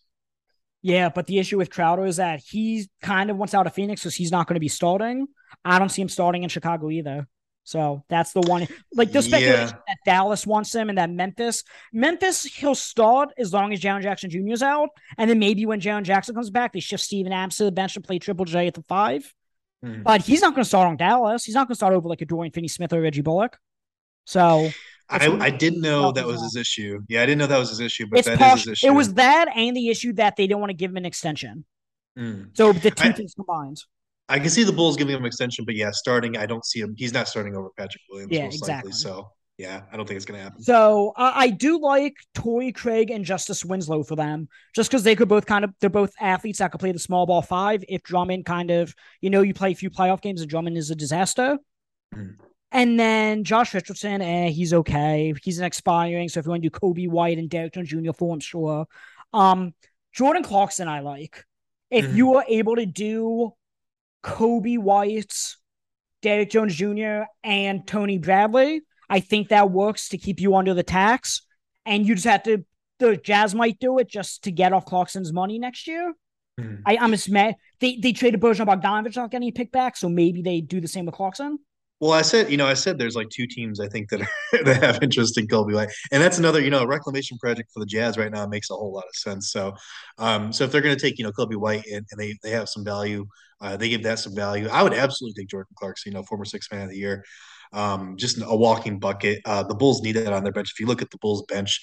Yeah, but the issue with Crowder is that he kind of wants out of Phoenix because he's not going to be starting. I don't see him starting in Chicago either. So that's the one. Like the speculation yeah. that Dallas wants him and that Memphis, Memphis, he'll start as long as Jaren Jackson Jr. is out, and then maybe when Jaren Jackson comes back, they shift Steven Adams to the bench and play Triple J at the five. Hmm. But he's not going to start on Dallas. He's not going to start over like a Dorian Finney-Smith or Reggie Bullock. So I, I didn't know that was his issue. Yeah, I didn't know that was his issue, but that is his issue. It was that and the issue that they didn't want to give him an extension. Mm. So the two I, things combined. I can see the Bulls giving him an extension, but yeah, starting, I don't see him. He's not starting over Patrick Williams, yeah, most exactly. likely. So yeah, I don't think it's going to happen. So uh, I do like Torrey Craig and Justice Winslow for them, just because they could both kind of they're both athletes that could play the small ball five. If Drummond kind of you know you play a few playoff games and Drummond is a disaster. Mm. And then Josh Richardson, eh, he's okay. He's an expiring. So if you want to do Coby White and Derrick Jones Jr. for him, sure. Um, Jordan Clarkson, I like. If mm-hmm. you are able to do Coby White, Derrick Jones Jr., and Tony Bradley. I think that works to keep you under the tax. And you just have to, the Jazz might do it just to get off Clarkson's money next year. Mm. I, I'm just mad. They, they traded Bojan Bogdanovic not getting a pick back, so maybe they do the same with Clarkson. Well, I said, you know, I said there's like two teams I think that are, (laughs) that have interest in Coby White, and that's another, you know, reclamation project for the Jazz right now makes a whole lot of sense. So, um, so if they're going to take, you know, Coby White and, and they they have some value, uh, they give that some value. I would absolutely take Jordan Clarkson, you know, former six man of the year, um, just a walking bucket. Uh, the Bulls need that on their bench. If you look at the Bulls bench,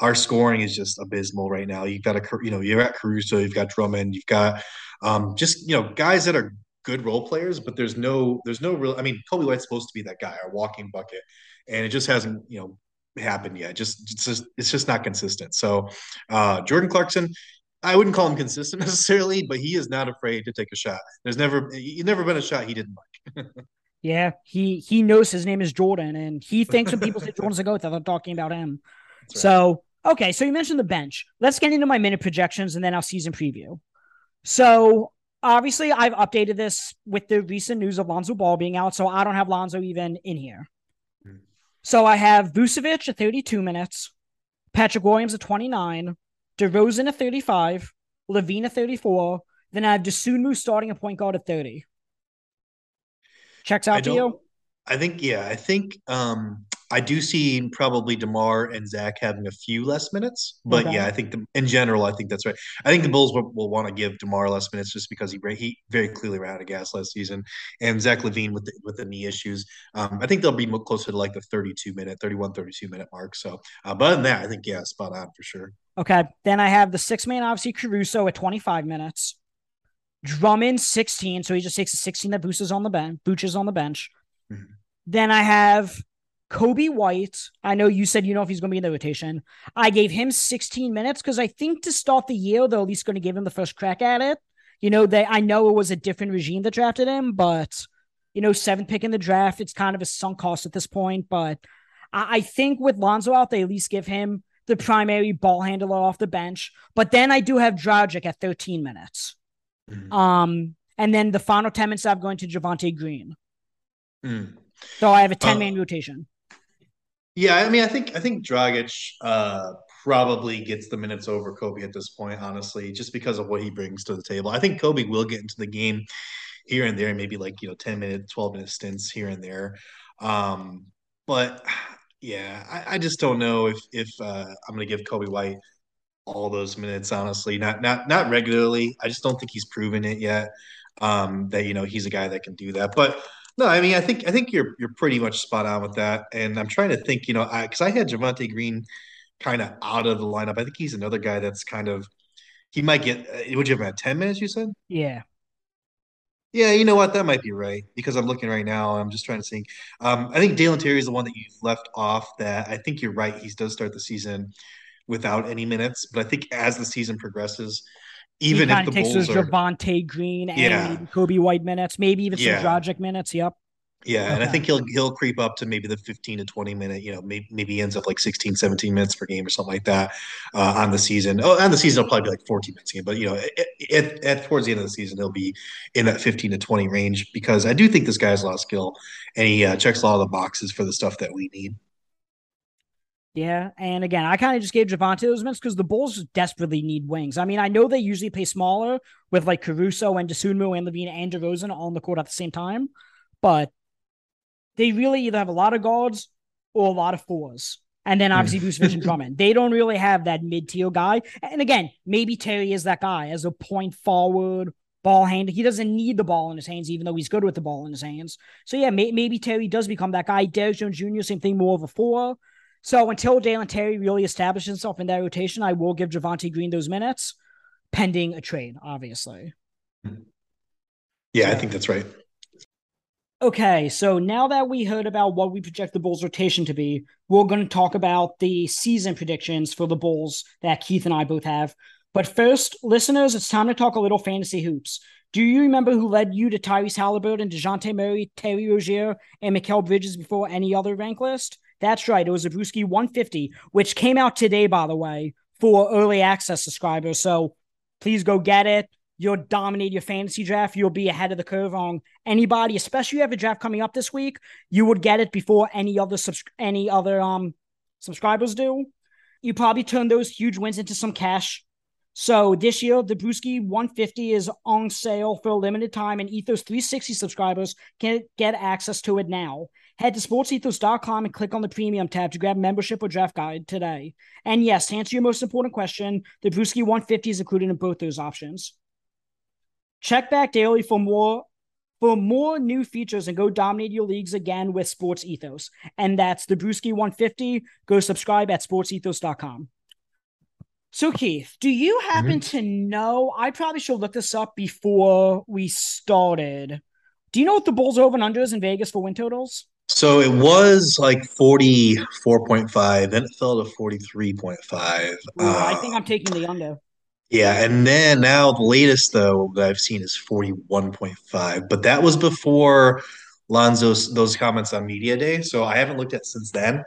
our scoring is just abysmal right now. You've got a, you know, you're at Caruso, you've got Drummond, you've got um, just, you know, guys that are good role players, but there's no there's no real. I mean, Coby White's supposed to be that guy, our walking bucket, and it just hasn't you know happened yet. Just it's just it's just not consistent. So uh, Jordan Clarkson, I wouldn't call him consistent (laughs) necessarily, but he is not afraid to take a shot. There's never you never been a shot he didn't like. (laughs) yeah, he he knows his name is Jordan, and he thinks when people say (laughs) Jordan's a goat, they're talking about him. Right. So okay, so you mentioned the bench. Let's get into my minute projections and then our season preview. So obviously, I've updated this with the recent news of Lonzo Ball being out, so I don't have Lonzo even in here. Hmm. So I have Vucevic at 32 minutes, Patrick Williams at 29, DeRozan at 35, LaVine at 34. Then I have Dosunmu starting a point guard at 30. Checks out to you? I think, yeah, I think um, I do see probably Demar and Zach having a few less minutes, but okay. yeah, I think the, in general, I think that's right. I think the Bulls will, will want to give Demar less minutes just because he he very clearly ran out of gas last season, and Zach LaVine with the, with the knee issues. Um, I think they'll be closer to like the 32 minute, 31, 32 minute mark. So, uh, but other than that, I think yeah, spot on for sure. Okay, then I have the six man, obviously Caruso at 25 minutes. Drummond 16, so he just takes a 16 that Boots is on the bench. Vooch is on the bench. Mm-hmm. Then I have Coby White. I know you said you know if he's going to be in the rotation. I gave him 16 minutes because I think to start the year they're at least going to give him the first crack at it. You know, they I know it was a different regime that drafted him, but you know, seventh pick in the draft, it's kind of a sunk cost at this point. But I, I think with Lonzo out, they at least give him the primary ball handler off the bench. But then I do have Dragic at 13 minutes. Mm-hmm. Um, and then the final 10 minutes I'm going to Javonte Green. Mm. So I have a 10 man uh, rotation. Yeah, I mean, I think I think Dragic uh, probably gets the minutes over Coby at this point, honestly, just because of what he brings to the table. I think Coby will get into the game here and there, maybe like you know, ten minute, twelve minute stints here and there. Um, but yeah, I, I, just don't know if if uh, I'm going to give Coby White all those minutes. Honestly, not not not regularly. I just don't think he's proven it yet. Um, that you know he's a guy that can do that, but no, I mean, I think I think you're you're pretty much spot on with that. And I'm trying to think, you know, because I, I, had Javonte Green kind of out of the lineup. I think he's another guy that's kind of he might get. Uh, would you have had ten minutes? You said. Yeah. Yeah, you know what? That might be right because I'm looking right now. I'm just trying to think. Um, I think Dalen Terry is the one that you've left off. That I think you're right. He does start the season without any minutes, but I think as the season progresses, even if the takes Bulls those are, Javonte Green and yeah. Coby White minutes, maybe even yeah. some Dragic minutes. Yep. Yeah, okay. and I think he'll he'll creep up to maybe the 15 to 20 minute, you know, maybe maybe ends up like 16, 17 minutes per game or something like that uh, on the season. Oh, on the season it'll probably be like 14 minutes a game, but you know, at, at, towards the end of the season he'll be in that 15 to 20 range because I do think this guy has a lot of skill and he uh, checks a lot of the boxes for the stuff that we need. Yeah, and again, I kind of just gave Javonte those minutes because the Bulls desperately need wings. I mean, I know they usually play smaller with like Caruso and Dosunmu and LaVine and DeRozan all on the court at the same time, but they really either have a lot of guards or a lot of fours. And then obviously Vucevic and (laughs) Drummond. They don't really have that mid-tier guy. And again, maybe Terry is that guy as a point forward, ball hand. He doesn't need the ball in his hands, even though he's good with the ball in his hands. So yeah, may- maybe Terry does become that guy. Derrick Jones Jr., same thing, more of a four. So until Dalen Terry really establishes himself in that rotation, I will give Javonte Green those minutes, pending a trade, obviously. Yeah, I think that's right. Okay, so now that we heard about what we project the Bulls' rotation to be, we're going to talk about the season predictions for the Bulls that Keith and I both have. But first, listeners, it's time to talk a little fantasy hoops. Do you remember who led you to Tyrese Haliburton, DeJounte Murray, Terry Rozier, and Mikal Bridges before any other rank list? That's right. It was a Brewski 150, which came out today, by the way, for early access subscribers. So please go get it. You'll dominate your fantasy draft. You'll be ahead of the curve on anybody, especially if you have a draft coming up this week. You would get it before any other subs- any other um subscribers do. You probably turn those huge wins into some cash. So this year, the Brewski 150 is on sale for a limited time, and Ethos 360 subscribers can get access to it now. Head to sportsethos.com and click on the premium tab to grab membership or draft guide today. And yes, to answer your most important question, the Brewski 150 is included in both those options. Check back daily for more for more new features and go dominate your leagues again with Sports Ethos. And that's the Brewski 150. Go subscribe at sportsethos.com. So, Keith, do you happen mm-hmm. to know? I probably should look this up before we started. Do you know what the Bulls over and unders in Vegas for win totals? So it was like 44.5, then it fell to 43.5. uh, I think I'm taking the under. Yeah, and then now the latest though that I've seen is 41.5, but that was before Lonzo's those comments on media day, so I haven't looked at since then.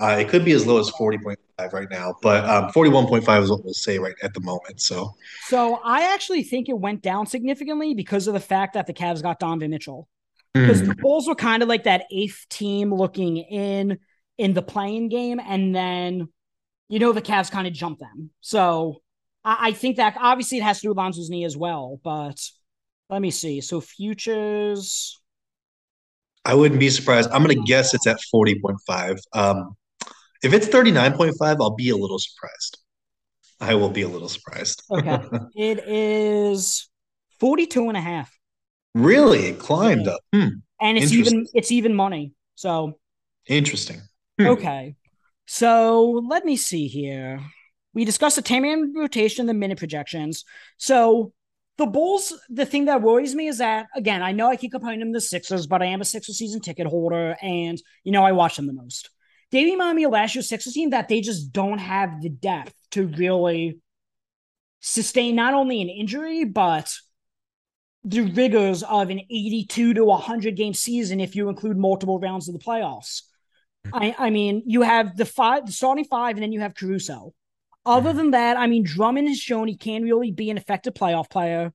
Uh, it could be as low as 40.5 right now, but um, 41.5 is what we'll say right at the moment. So, so I actually think it went down significantly because of the fact that the Cavs got Donovan Mitchell. Because mm. the Bulls were kind of like that eighth team looking in in the playing game, and then you know the Cavs kind of jumped them. So I, I think that obviously it has to do with Lonzo's knee as well. But let me see. So futures. I wouldn't be surprised. I'm going to guess it's at 40.5. Um, if it's 39.5, I'll be a little surprised. I will be a little surprised. okay. (laughs) It is 42 and a half. Really? It climbed yeah. up. Hmm. And it's even it's even money. So interesting. Hmm. Okay. So let me see here. We discussed the 10 man rotation, the minute projections. So the Bulls, the thing that worries me is that, again, I know I keep comparing them to the Sixers, but I am a Sixers season ticket holder and, you know, I watch them the most. They remind me of last year's Sixers team that they just don't have the depth to really sustain not only an injury, but the rigors of an 82 to 100 game season if you include multiple rounds of the playoffs. Mm-hmm. I, I mean, you have the five, the starting five, and then you have Caruso. Other mm-hmm. than that, I mean, Drummond has shown he can really be an effective playoff player.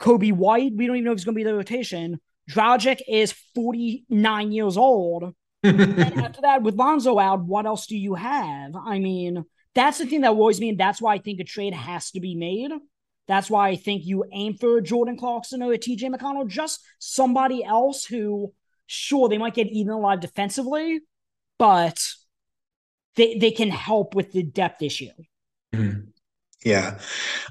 Coby White, we don't even know if he's going to be the rotation. Dragic is 49 years old and (laughs) after that, with Lonzo out, what else do you have? I mean, that's the thing that worries me, and that's why I think a trade has to be made. That's why I think you aim for Jordan Clarkson or a TJ McConnell, just somebody else who, sure, they might get eaten alive defensively, but they they can help with the depth issue. Mm-hmm. Yeah,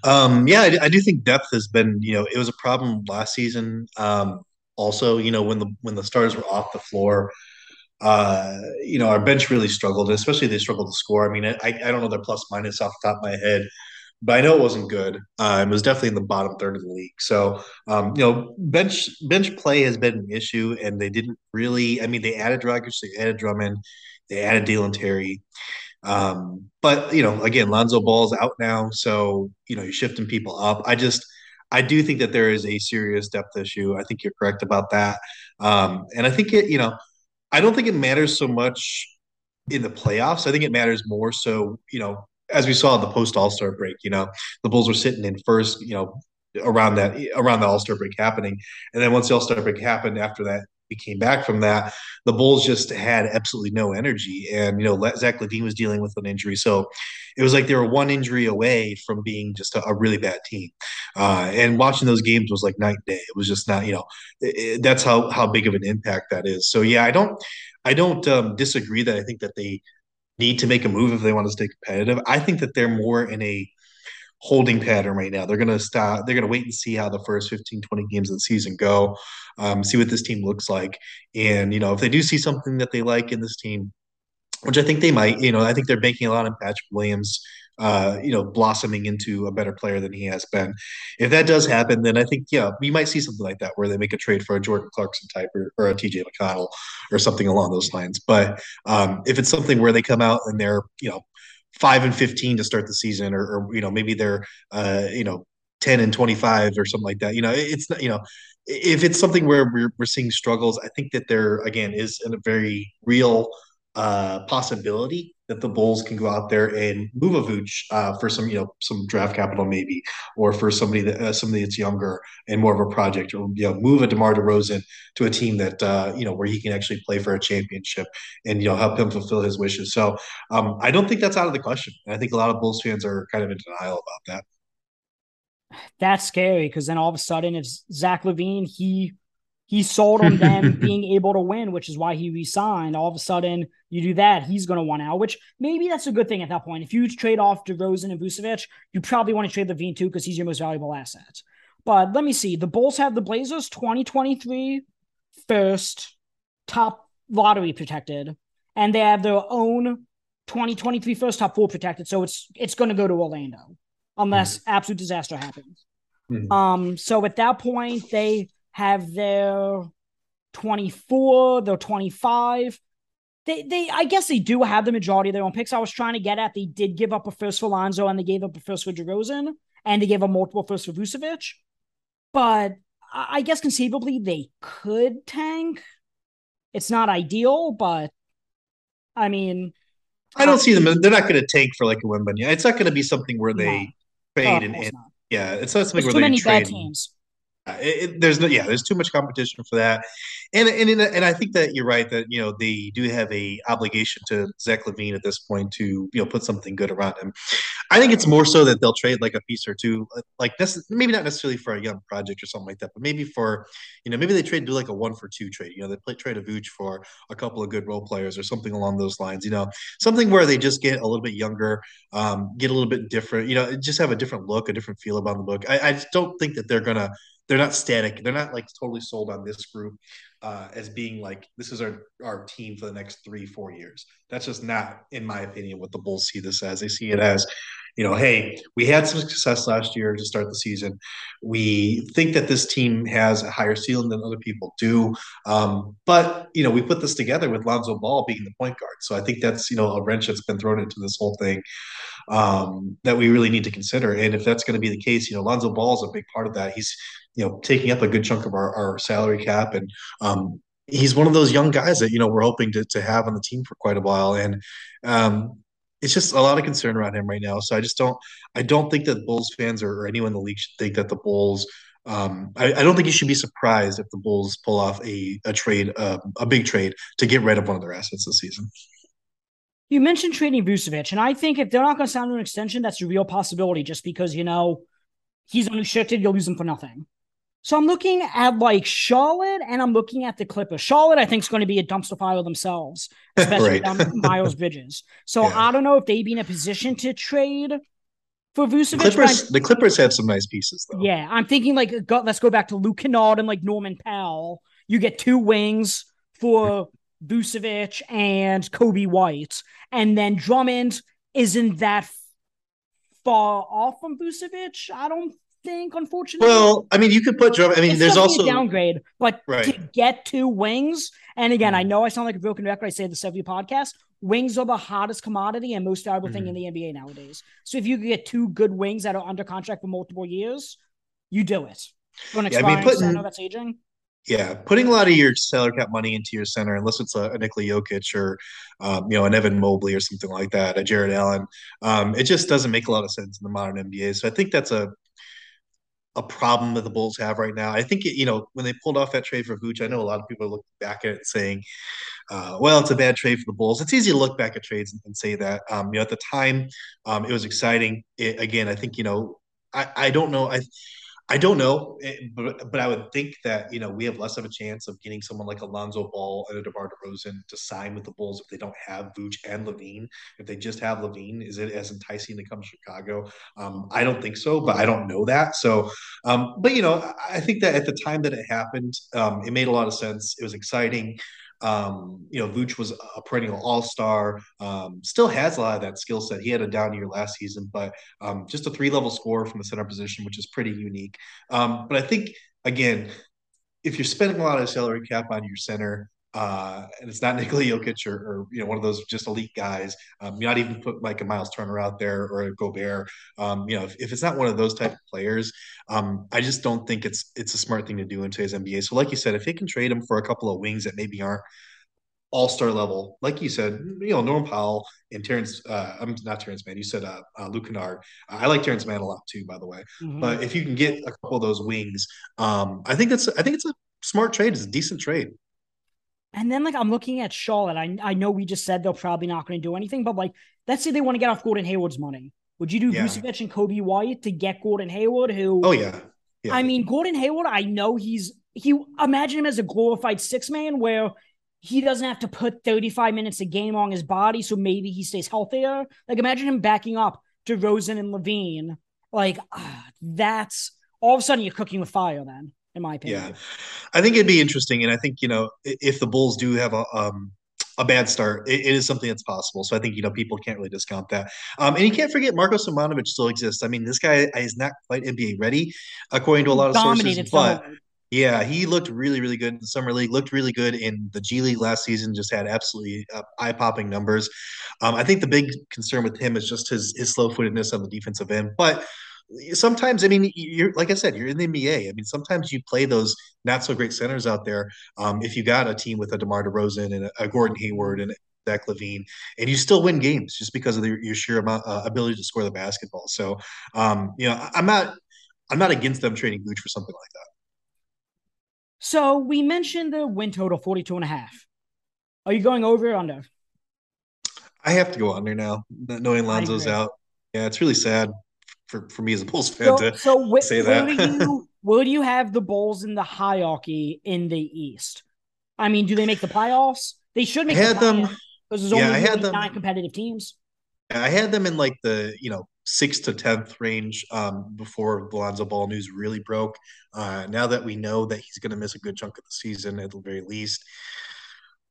um, yeah, I, I, do think depth has been, you know, it was a problem last season. Um, also, you know, when the when the stars were off the floor, uh, you know, our bench really struggled, especially they struggled to score. I mean, I, I don't know their plus minus off the top of my head, but I know it wasn't good. Uh, it was definitely in the bottom third of the league. So, um, you know, bench bench play has been an issue, and they didn't really. I mean, they added Dragic, they added Drummond, they added Dalen Terry. Um, but you know, again, Lonzo Ball's out now, so you know, you're shifting people up. I just I do think that there is a serious depth issue. I think you're correct about that. Um, and I think it, you know, I don't think it matters so much in the playoffs. I think it matters more so, you know, as we saw the post All Star break, you know, the Bulls were sitting in first, you know, around that around the All Star break happening, and then once the All Star break happened, after that we came back from that, the Bulls just had absolutely no energy, and you know Zach LaVine was dealing with an injury, so it was like they were one injury away from being just a, a really bad team. Uh, and watching those games was like night and day. It was just not, you know, it, that's how how big of an impact that is. So yeah, I don't I don't um, disagree that I think that they need to make a move if they want to stay competitive. I think that they're more in a holding pattern right now. They're going to stop. They're going to wait and see how the first 15, 20 games of the season go, um, see what this team looks like. And, you know, if they do see something that they like in this team, which I think they might, you know, I think they're banking a lot on Patrick Williams, uh, you know, blossoming into a better player than he has been. If that does happen, then I think, yeah, we might see something like that where they make a trade for a Jordan Clarkson type or, or a TJ McConnell or something along those lines. But um, if it's something where they come out and they're, you know, five and 15 to start the season, or, or you know, maybe they're, uh, you know, 10 and 25 or something like that. You know, it's not, you know, if it's something where we're, we're seeing struggles, I think that there, again, is a very real uh, possibility that the Bulls can go out there and move a Vooch uh, for some, you know, some draft capital maybe, or for somebody that uh, somebody that's younger and more of a project, or you know, move a DeMar DeRozan to a team that uh, you know where he can actually play for a championship and you know help him fulfill his wishes. So um, I don't think that's out of the question. I think a lot of Bulls fans are kind of in denial about that. That's scary because then all of a sudden, if Zach LaVine he he sold on them (laughs) being able to win, which is why he resigned. All of a sudden, you do that, he's going to want out, which maybe that's a good thing at that point. If you trade off DeRozan and Vucevic, you probably want to trade LaVine too because he's your most valuable asset. But let me see. The Bulls have the Blazers 2023 first, top lottery protected, and they have their own 2023 first top four protected. So it's it's going to go to Orlando unless mm-hmm. absolute disaster happens. Mm-hmm. Um, so at that point, they have their 24, their 25. They, they, I guess they do have the majority of their own picks. I was trying to get at they did give up a first for Lonzo and they gave up a first for DeRozan and they gave up multiple first for Vucevic. But I guess conceivably they could tank. It's not ideal, but I mean, I don't see them. They're not going to tank for like a Wembanyama. It's not going to be something where they no. trade oh, and, and yeah, it's not something There's where too they many trade. bad teams. It, it, there's no yeah there's too much competition for that and and and I think that you're right that you know they do have a obligation to Zach LaVine at this point to you know put something good around him. I think it's more so that they'll trade like a piece or two, like this maybe not necessarily for a young project or something like that, but maybe for you know maybe they trade do like a one for two trade. You know they play, trade a Vooch for a couple of good role players or something along those lines. You know something where they just get a little bit younger, um, get a little bit different. You know just have a different look, a different feel about the book. I, I just don't think that they're gonna they're not static. They're not like totally sold on this group uh, as being like this is our our team for the next three four years. That's just not, in my opinion, what the Bulls see this as. They see it as, you know, hey, we had some success last year to start the season. We think that this team has a higher ceiling than other people do, um, but you know, we put this together with Lonzo Ball being the point guard. So I think that's you know a wrench that's been thrown into this whole thing um, that we really need to consider. And if that's going to be the case, you know, Lonzo Ball is a big part of that. He's you know taking up a good chunk of our, our salary cap and um, he's one of those young guys that you know we're hoping to, to have on the team for quite a while and um, it's just a lot of concern around him right now so i just don't i don't think that bulls fans or, anyone in the league should think that the bulls um, I, I, don't think you should be surprised if the bulls pull off a, a trade uh, a big trade to get rid of one of their assets this season you mentioned trading Vucevic, and I think if they're not going to sign an extension, that's a real possibility. Just because you know he's unrestricted, you'll use him for nothing. So I'm looking at like Charlotte and I'm looking at the Clippers. Charlotte, I think, is going to be a dumpster fire themselves, (laughs) especially right. Miles (laughs) Bridges. So yeah. I don't know if they'd be in a position to trade for Vucevic. The Clippers, the Clippers have some nice pieces, though. Yeah, I'm thinking like go, let's go back to Luke Kennard and like Norman Powell. You get two wings for Vucevic and Coby White, and then Drummond isn't that far off from Vucevic. I don't think, unfortunately. Well, I mean, you could put. I mean, it's there's also downgrade, but right. to get two wings, and again. I know I sound like a broken record. I say this every podcast. Wings are the hottest commodity and most valuable mm. thing in mm-hmm. the NBA nowadays. So if you get two good wings that are under contract for multiple years, you do it. Yeah, I mean, putting, center that's aging. Yeah, putting a lot of your salary cap money into your center, unless it's a, a Nikola Jokic or um, you know an Evan Mobley or something like that, a Jarrett Allen, um, it just doesn't make a lot of sense in the modern NBA. So I think that's a a problem that the Bulls have right now. I think it, you know when they pulled off that trade for Vooch, I know a lot of people are looking back at it saying, uh, "Well, it's a bad trade for the Bulls." It's easy to look back at trades and, and say that. Um, you know, at the time, um, it was exciting. It, again, I think you know, I I don't know. I I don't know, eh, but but I would think that you know we have less of a chance of getting someone like Alonzo Ball and a DeMar DeRozan to sign with the Bulls if they don't have Vooch and LaVine. If they just have LaVine, is it as enticing to come to Chicago? Um, I don't think so, but I don't know that. So, um, but you know, I think that at the time that it happened, um, it made a lot of sense. It was exciting. Um, you know, Vooch was a perennial all star, um, still has a lot of that skill set. He had a down year last season, but um, just a three level score from the center position, which is pretty unique. Um, but I think, again, if you're spending a lot of salary cap on your center, uh, and it's not (laughs) Nikola Jokic or, or, you know one of those just elite guys. Um, you're not even put like a Miles Turner out there or a Gobert. Um, you know, if, if, it's not one of those type of players, um, I just don't think it's it's a smart thing to do in today's NBA. So, like you said, if they can trade him for a couple of wings that maybe aren't all star level, like you said, you know, Norm Powell and Terrence. Uh, I'm not Terrence Mann. You said uh, uh, Luke Kennard. I like Terrence Mann a lot too, by the way. Mm-hmm. But if you can get a couple of those wings, um, I think that's I think it's a smart trade. It's a decent trade. And then like I'm looking at Charlotte. I I know we just said they're probably not going to do anything, but like let's say they want to get off Gordon Hayward's money. Would you do yeah. Vucevic and Coby White to get Gordon Hayward? Who? Oh yeah. yeah. I mean, Gordon Hayward. I know he's he. Imagine him as a glorified six man where he doesn't have to put 35 minutes a game on his body, so maybe he stays healthier. Like imagine him backing up DeRozan and LaVine. Like uh, that's all of a sudden you're cooking with fire. Then in my opinion. Yeah, I think it'd be interesting, and I think you know if the Bulls do have a um, a bad start, it, it is something that's possible. So I think you know people can't really discount that. Um, and you can't forget Marko Simonovic still exists. I mean, this guy is not quite NBA ready, according to a lot of Dominated sources, but. Yeah, he looked really, really good in the summer league. Looked really good in the G League last season. Just had absolutely uh, eye-popping numbers. Um, I think the big concern with him is just his his slow-footedness on the defensive end. But sometimes, I mean, you're like I said, you're in the NBA. I mean, sometimes you play those not so great centers out there. Um, if you got a team with a DeMar DeRozan and a, a Gordon Hayward and Zach LaVine, and you still win games just because of the, your sheer amount, uh, ability to score the basketball. So, um, you know, I'm not I'm not against them trading Vooch for something like that. So we mentioned the win total 42 and a half. Are you going over or under? I have to go under now, knowing Lonzo's out. Yeah, it's really sad for, for me as a Bulls fan So, to so wh- say that. you (laughs) do you have the Bulls in the hierarchy in the East? I mean, do they make the playoffs? They should make I had the them- because there's only yeah, I had them- nine competitive teams. I had them in like the you know sixth to tenth range um, before the Lonzo Ball news really broke. Uh, now that we know that he's going to miss a good chunk of the season at the very least,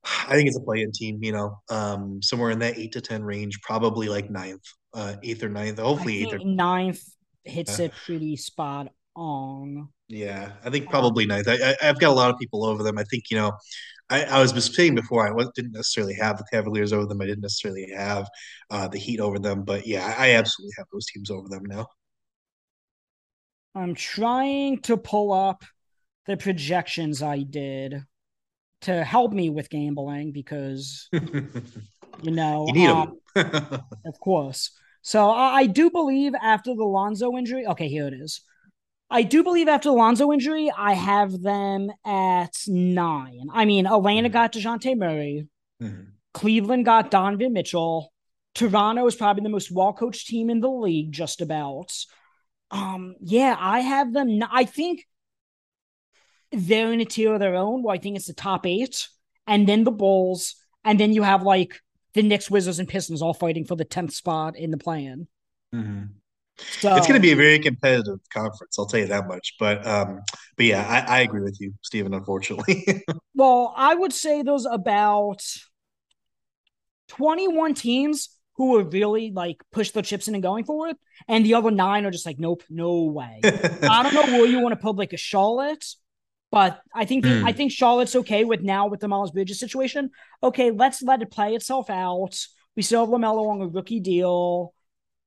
I think it's a play-in team. You know, um, somewhere in that eight to ten range, probably like ninth, uh, eighth or ninth. Hopefully eighth. Or, ninth hits Yeah. it pretty spot on. yeah, I think probably ninth. I, I, I've got a lot of people over them. I think you know. I, I was just saying before, I was, didn't necessarily have the Cavaliers over them. I didn't necessarily have uh, the Heat over them, but yeah, I absolutely have those teams over them now. I'm trying to pull up the projections I did to help me with gambling because (laughs) you know you need um, them. Of course. So I, I do believe after the Lonzo injury, okay, here it is. I do believe after the Lonzo injury, I have them at nine. I mean, Atlanta got DeJounte Murray, Mhm. Cleveland got Donovan Mitchell. Toronto is probably the most well coached team in the league, just about. Um, yeah, I have them. I think they're in a tier of their own. Where I think it's the top eight, and then the Bulls, and then you have like the Knicks, Wizards, and Pistons all fighting for the tenth spot in the plan. Mhm. So It's going to be a very competitive conference. I'll tell you that much. But um, but yeah, I, I agree with you, Stephen. Unfortunately, (laughs) well. I would say there's about twenty-one teams who are really like push their chips in and going for it, and the other nine are just like, nope, no way. (laughs) I don't know where you want to put like a Charlotte, but I think Hmm. I think Charlotte's okay with now with the Miles Bridges situation. Okay, let's let it play itself out. We still have Lamelo on a rookie deal,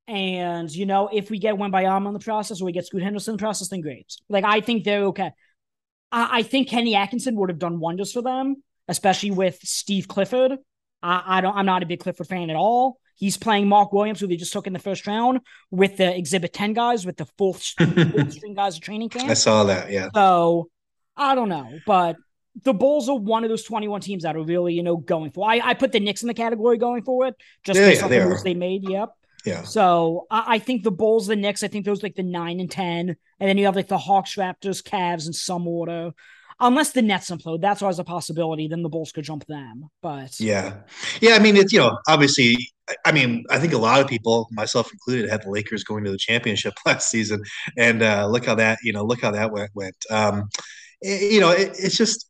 and you know if we get Wembanyama in the process or we get Scoot Henderson in the process, then great. Like I think they're okay. I, I think Kenny Atkinson would have done wonders for them, especially with Steve Clifford. I, I don't. I'm not a big Clifford fan at all. He's playing Mark Williams, who they just took in the first round, with the Exhibit Ten guys, with the fourth, (laughs) fourth string guys at training camp. I saw that. Yeah. So I don't know, but the Bulls are one of those 21 teams that are really, you know, going for. I, I put the Knicks in the category going for it, just Yeah, based they the moves they made. Yep. Yeah. So I, I think the Bulls, the Knicks, I think those like the nine and ten, and then you have like the Hawks, Raptors, Cavs in some order. Unless the Nets implode, that's always a possibility. Then the Bulls could jump them. But Yeah. Yeah. I mean, it's, you know, obviously, I- I mean, I think a lot of people, myself included, had the Lakers going to the championship (laughs) last season. And uh, look how that, you know, look how that went. went. Um, it- you know, it, it's just,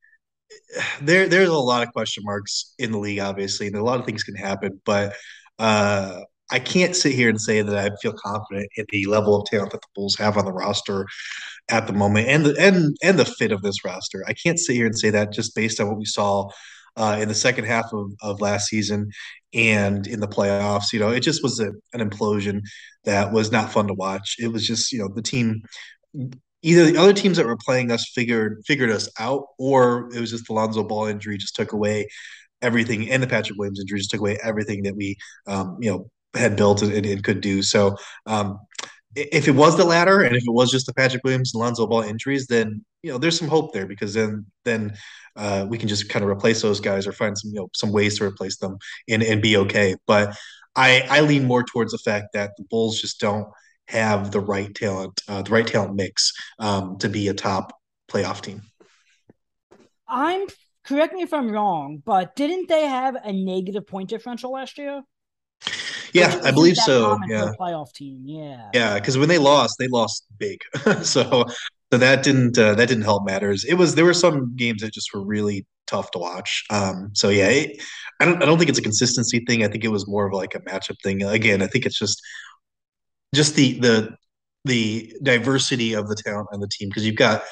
there, there's a lot of question marks in the league, obviously, and a lot of things can happen. But uh, I can't sit here and say that I feel confident in the level of talent that the Bulls have on the roster at the moment, and the and and the fit of this roster. I can't sit here and say that just based on what we saw uh, in the second half of, of last season and in the playoffs. You know, it just was a, an implosion that was not fun to watch. It was just you know the team. Either the other teams that were playing us figured figured us out, or it was just the Lonzo Ball injury just took away everything, and the Patrick Williams injury just took away everything that we, um, you know, had built and, and could do. So, um, if it was the latter, and if it was just the Patrick Williams and Lonzo Ball injuries, then you know there's some hope there because then then uh, we can just kind of replace those guys or find some you know some ways to replace them and and be okay. But I I lean more towards the fact that the Bulls just don't have the right talent, uh, the right talent mix um, to be a top playoff team. I'm correct me if I'm wrong, but didn't they have a negative point differential last year? Yeah, I believe so. Yeah. playoff team. Yeah. Yeah, because when they lost, they lost big. (laughs) so so that didn't uh, that didn't help matters. It was there were some games that just were really tough to watch. Um, so yeah, it, I don't I don't think it's a consistency thing. I think it was more of like a matchup thing. Again, I think it's just just the the the diversity of the talent on the team because you've got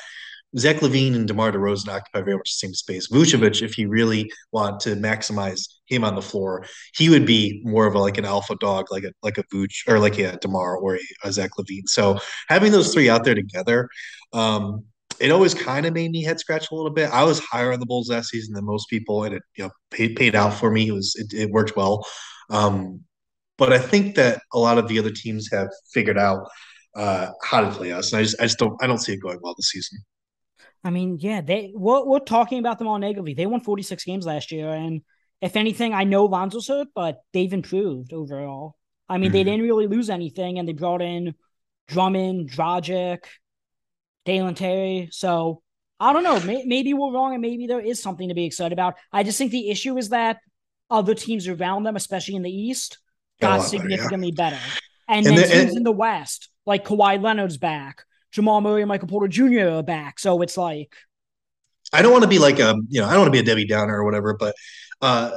Zach LaVine and DeMar DeRozan occupy very much the same space. Vucevic, if you really want to maximize him on the floor, he would be more of a, like an alpha dog, like a like a Vuce or like a DeMar or a, a Zach LaVine. So having those three out there together, um, it always kind of made me head scratch a little bit. I was higher on the Bulls last season than most people, and it you know paid paid out for me. It was it, it worked well. Um, but I think that a lot of the other teams have figured out uh, how to play us, and I just I just don't I don't see it going well this season. I mean, yeah, they we're, we're talking about them all negatively. They won 46 games last year, and if anything, I know Lonzo's hurt, but they've improved overall. I mean, mm-hmm. they didn't really lose anything, and they brought in Drummond, Dragic, Dalen Terry. So I don't know. May, maybe we're wrong, and maybe there is something to be excited about. I just think the issue is that other teams around them, especially in the East, got significantly better. Yeah. better. And, and then the, teams and, in the West, like Kawhi Leonard's back, Jamal Murray and Michael Porter Jr. are back. So it's like I don't want to be like a you know I don't want to be a Debbie Downer or whatever, but uh,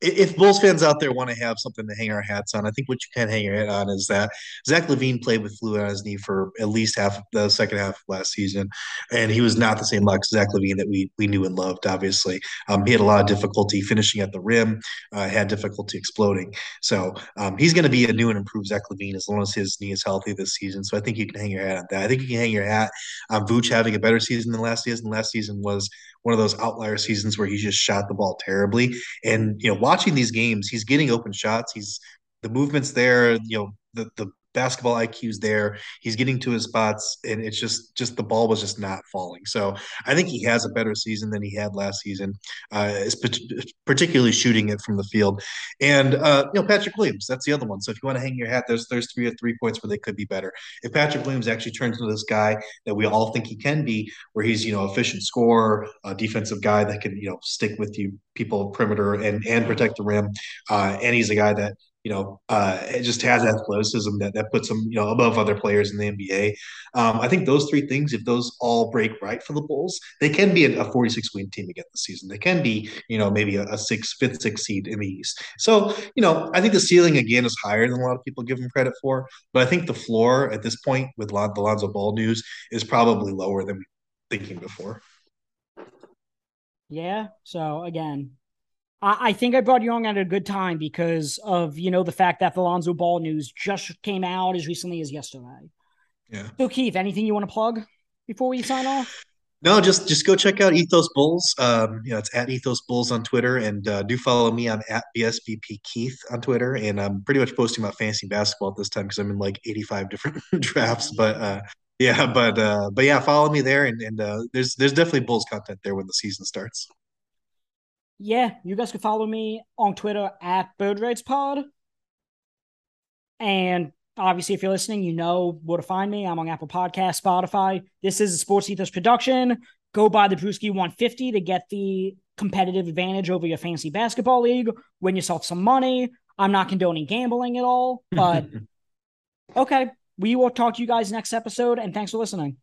if Bulls fans out there want to have something to hang our hats on, I think what you can hang your hat on is that Zach LaVine played with fluid on his knee for at least half the second half of last season, and he was not the same Zach LaVine that we we knew and loved. Obviously, um, he had a lot of difficulty finishing at the rim, uh, had difficulty exploding. So um, he's going to be a new and improved Zach LaVine as long as his knee is healthy this season. So I think you can hang your hat on that. I think you can hang your hat on Vooch having a better season than last season. Last season was one of those outlier seasons where he just shot the ball terribly. And you know, watching these games, he's getting open shots. He's the movements there. You know, the the basketball IQ's there. He's getting to his spots, and it's just just the ball was just not falling. So I think he has a better season than he had last season, uh, particularly shooting it from the field. And uh, you know Patrick Williams, that's the other one. So if you want to hang your hat, there's there's three or three points where they could be better. If Patrick Williams actually turns into this guy that we all think he can be, where he's you know efficient scorer, a defensive guy that can you know stick with you people perimeter and and protect the rim, uh, and he's a guy that you know, uh, it just has athleticism that, that puts him, you know, above other players in the NBA. Um, I think those three things, if those all break right for the Bulls, they can be a, a 46 win team again this season. They can be, you know, maybe a, a six, fifth, sixth seed in the East. So, you know, I think the ceiling again is higher than a lot of people give them credit for. But I think the floor at this point with Lon- the Lonzo Ball news is probably lower than we thinking before. Yeah. So again, I, I think I brought you on at a good time because of you know the fact that the Lonzo Ball news just came out as recently as yesterday. Yeah. So Keith, anything you want to plug before we sign off? No, just just go check out Ethos Bulls. Um, you know, it's at Ethos Bulls on Twitter, and uh, do follow me. I'm at BSBP Keith on Twitter, and I'm pretty much posting about fantasy basketball at this time because I'm in like 85 different (laughs) drafts. But uh, yeah, but uh, but yeah, follow me there, and and uh, there's there's definitely Bulls content there when the season starts yeah, you guys can follow me on Twitter at BirdRatesPod. And obviously, if you're listening, you know where to find me. I'm on Apple Podcast, Spotify. This is a Sports Ethos production. Go buy the Brewski 150 to get the competitive advantage over your fantasy basketball league. Win yourself some money. I'm not condoning gambling at all, but (laughs) okay. We will talk to you guys next episode, and thanks for listening.